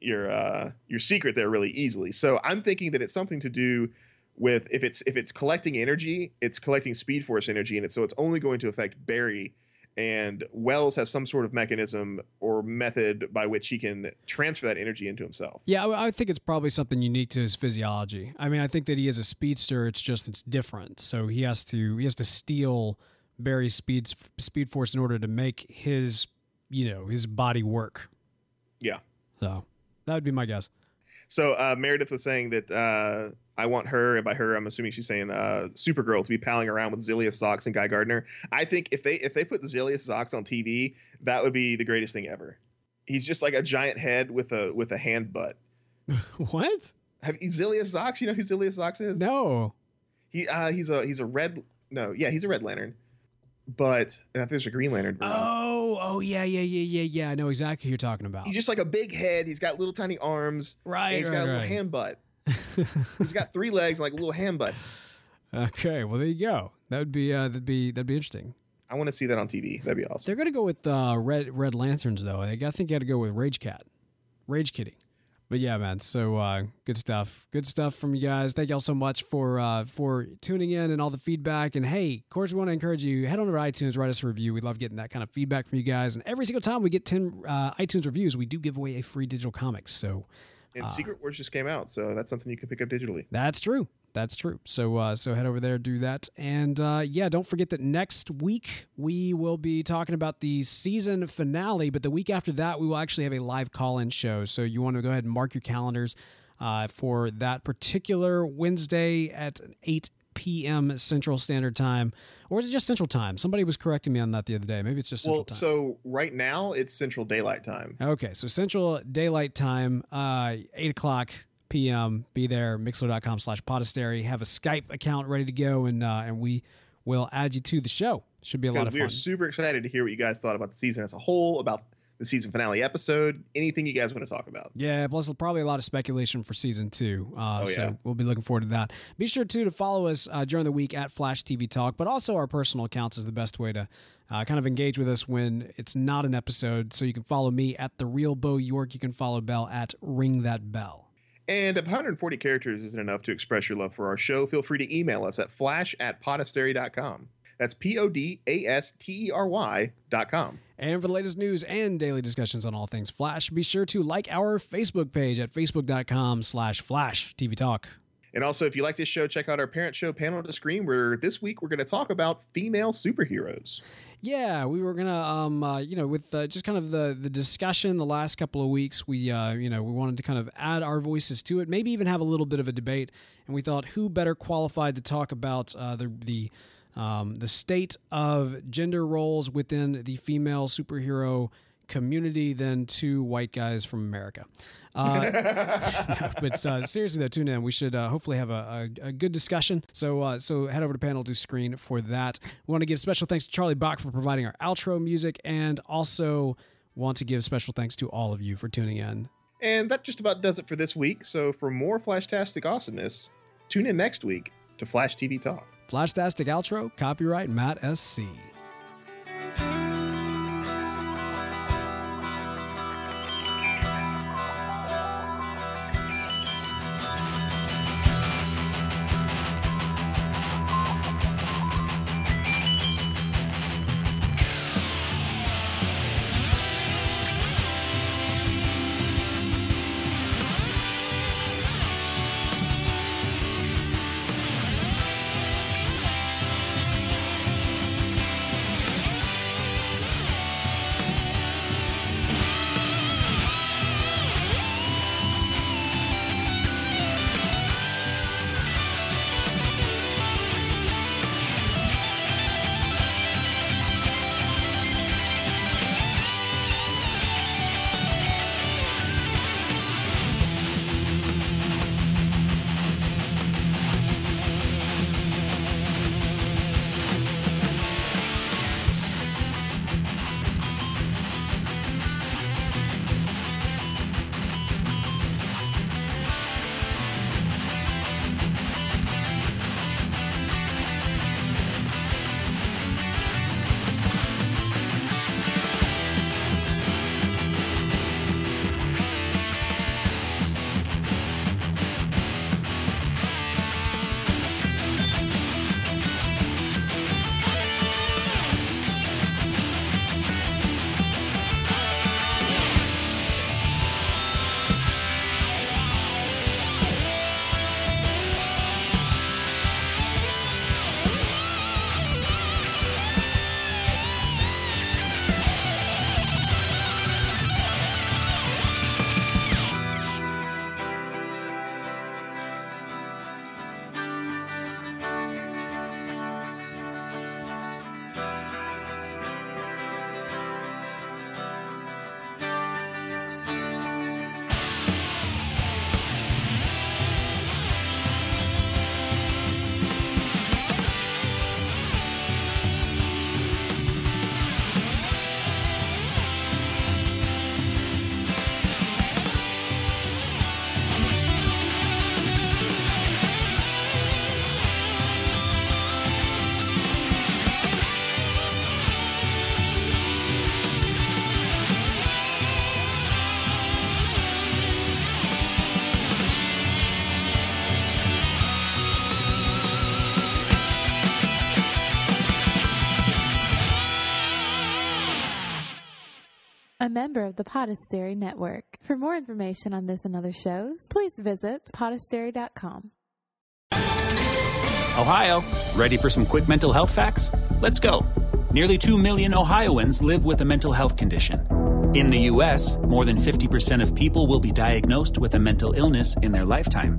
your uh your secret there really easily so I'm thinking that it's something to do with if it's if it's collecting energy it's collecting speed force energy and it so it's only going to affect Barry and Wells has some sort of mechanism or method by which he can transfer that energy into himself. Yeah, I, I think it's probably something unique to his physiology. I mean, I think that he is a speedster. It's just it's different. So he has to he has to steal Barry's speed speed force in order to make his you know his body work. Yeah. So that would be my guess. So uh, Meredith was saying that uh, I want her, and by her, I'm assuming she's saying uh, Supergirl to be palling around with Zilius Zox and Guy Gardner. I think if they if they put Zilius Zox on TV, that would be the greatest thing ever. He's just like a giant head with a with a hand butt. what? Have Zilius Zox? You know who Zilius Zox is? No. He uh, he's a he's a red no yeah he's a Red Lantern, but I think there's a Green Lantern. version. Oh, oh yeah, yeah, yeah, yeah, yeah. I know exactly who you're talking about. He's just like a big head. He's got little tiny arms. right, and he's right, got a little right. hand butt. He's got three legs and like a little hand butt. okay, well there you go. That would be uh, that'd be that'd be interesting. I want to see that on TV. That'd be awesome. They're gonna go with uh, red red lanterns though. I think you got to go with Rage Cat, Rage Kitty. But yeah, man. So uh, good stuff. Good stuff from you guys. Thank y'all so much for uh, for tuning in and all the feedback. And hey, of course, we want to encourage you head on to iTunes, write us a review. We love getting that kind of feedback from you guys. And every single time we get ten uh, iTunes reviews, we do give away a free digital comic. So And Secret Wars just came out, so that's something you can pick up digitally. That's true. That's true. So uh, so head over there, do that, and uh, yeah, don't forget that next week we will be talking about the season finale. But the week after that, we will actually have a live call-in show. So you want to go ahead and mark your calendars uh, for that particular Wednesday at eight p.m. Central Standard Time, or is it just Central Time? Somebody was correcting me on that the other day. Maybe it's just Central Well, Time. so right now it's Central Daylight Time. Okay, so Central Daylight Time, uh, 8 o'clock p.m. Be there, mixlr.com slash podastery. Have a Skype account ready to go, and uh, and we will add you to the show. Should be a lot of we fun. are super excited to hear what you guys thought about the season as a whole, about the season finale episode, anything you guys want to talk about. Yeah, plus probably a lot of speculation for season two. Uh, Oh, so yeah. we'll be looking forward to that. Be sure too to follow us uh, during the week at Flash TV Talk, but also our personal accounts is the best way to uh, kind of engage with us when it's not an episode. So you can follow me at the real Bo York. You can follow Bell at Ring That Bell. And if 140 characters isn't enough to express your love for our show, feel free to email us at flash at podastery.com. That's P O D A S T E R Y dot com. And for the latest news and daily discussions on all things Flash, be sure to like our Facebook page at facebook.com slash Flash TV Talk. And also, if you like this show, check out our parent show, Panel to Screen, where this week we're going to talk about female superheroes. Yeah, we were gonna, um, uh, you know, with uh, just kind of the the discussion the last couple of weeks, we, uh, you know, we wanted to kind of add our voices to it, maybe even have a little bit of a debate, and we thought who better qualified to talk about uh, the the um, the state of gender roles within the female superhero community than two white guys from America. Uh, but uh, seriously though, tune in. We should uh, hopefully have a, a, a good discussion. So uh, so head over to panel to screen for that. We want to give special thanks to Charlie Bach for providing our outro music, and also want to give special thanks to all of you for tuning in. And that just about does it for this week. So, for more Flashtastic awesomeness, tune in next week to Flash TV Talk. Flashtastic outro, copyright Matt SC. Member of the Podastery Network. For more information on this and other shows, please visit podastery.com. Ohio, ready for some quick mental health facts? Let's go. Nearly 2 million Ohioans live with a mental health condition. In the U.S., more than 50% of people will be diagnosed with a mental illness in their lifetime.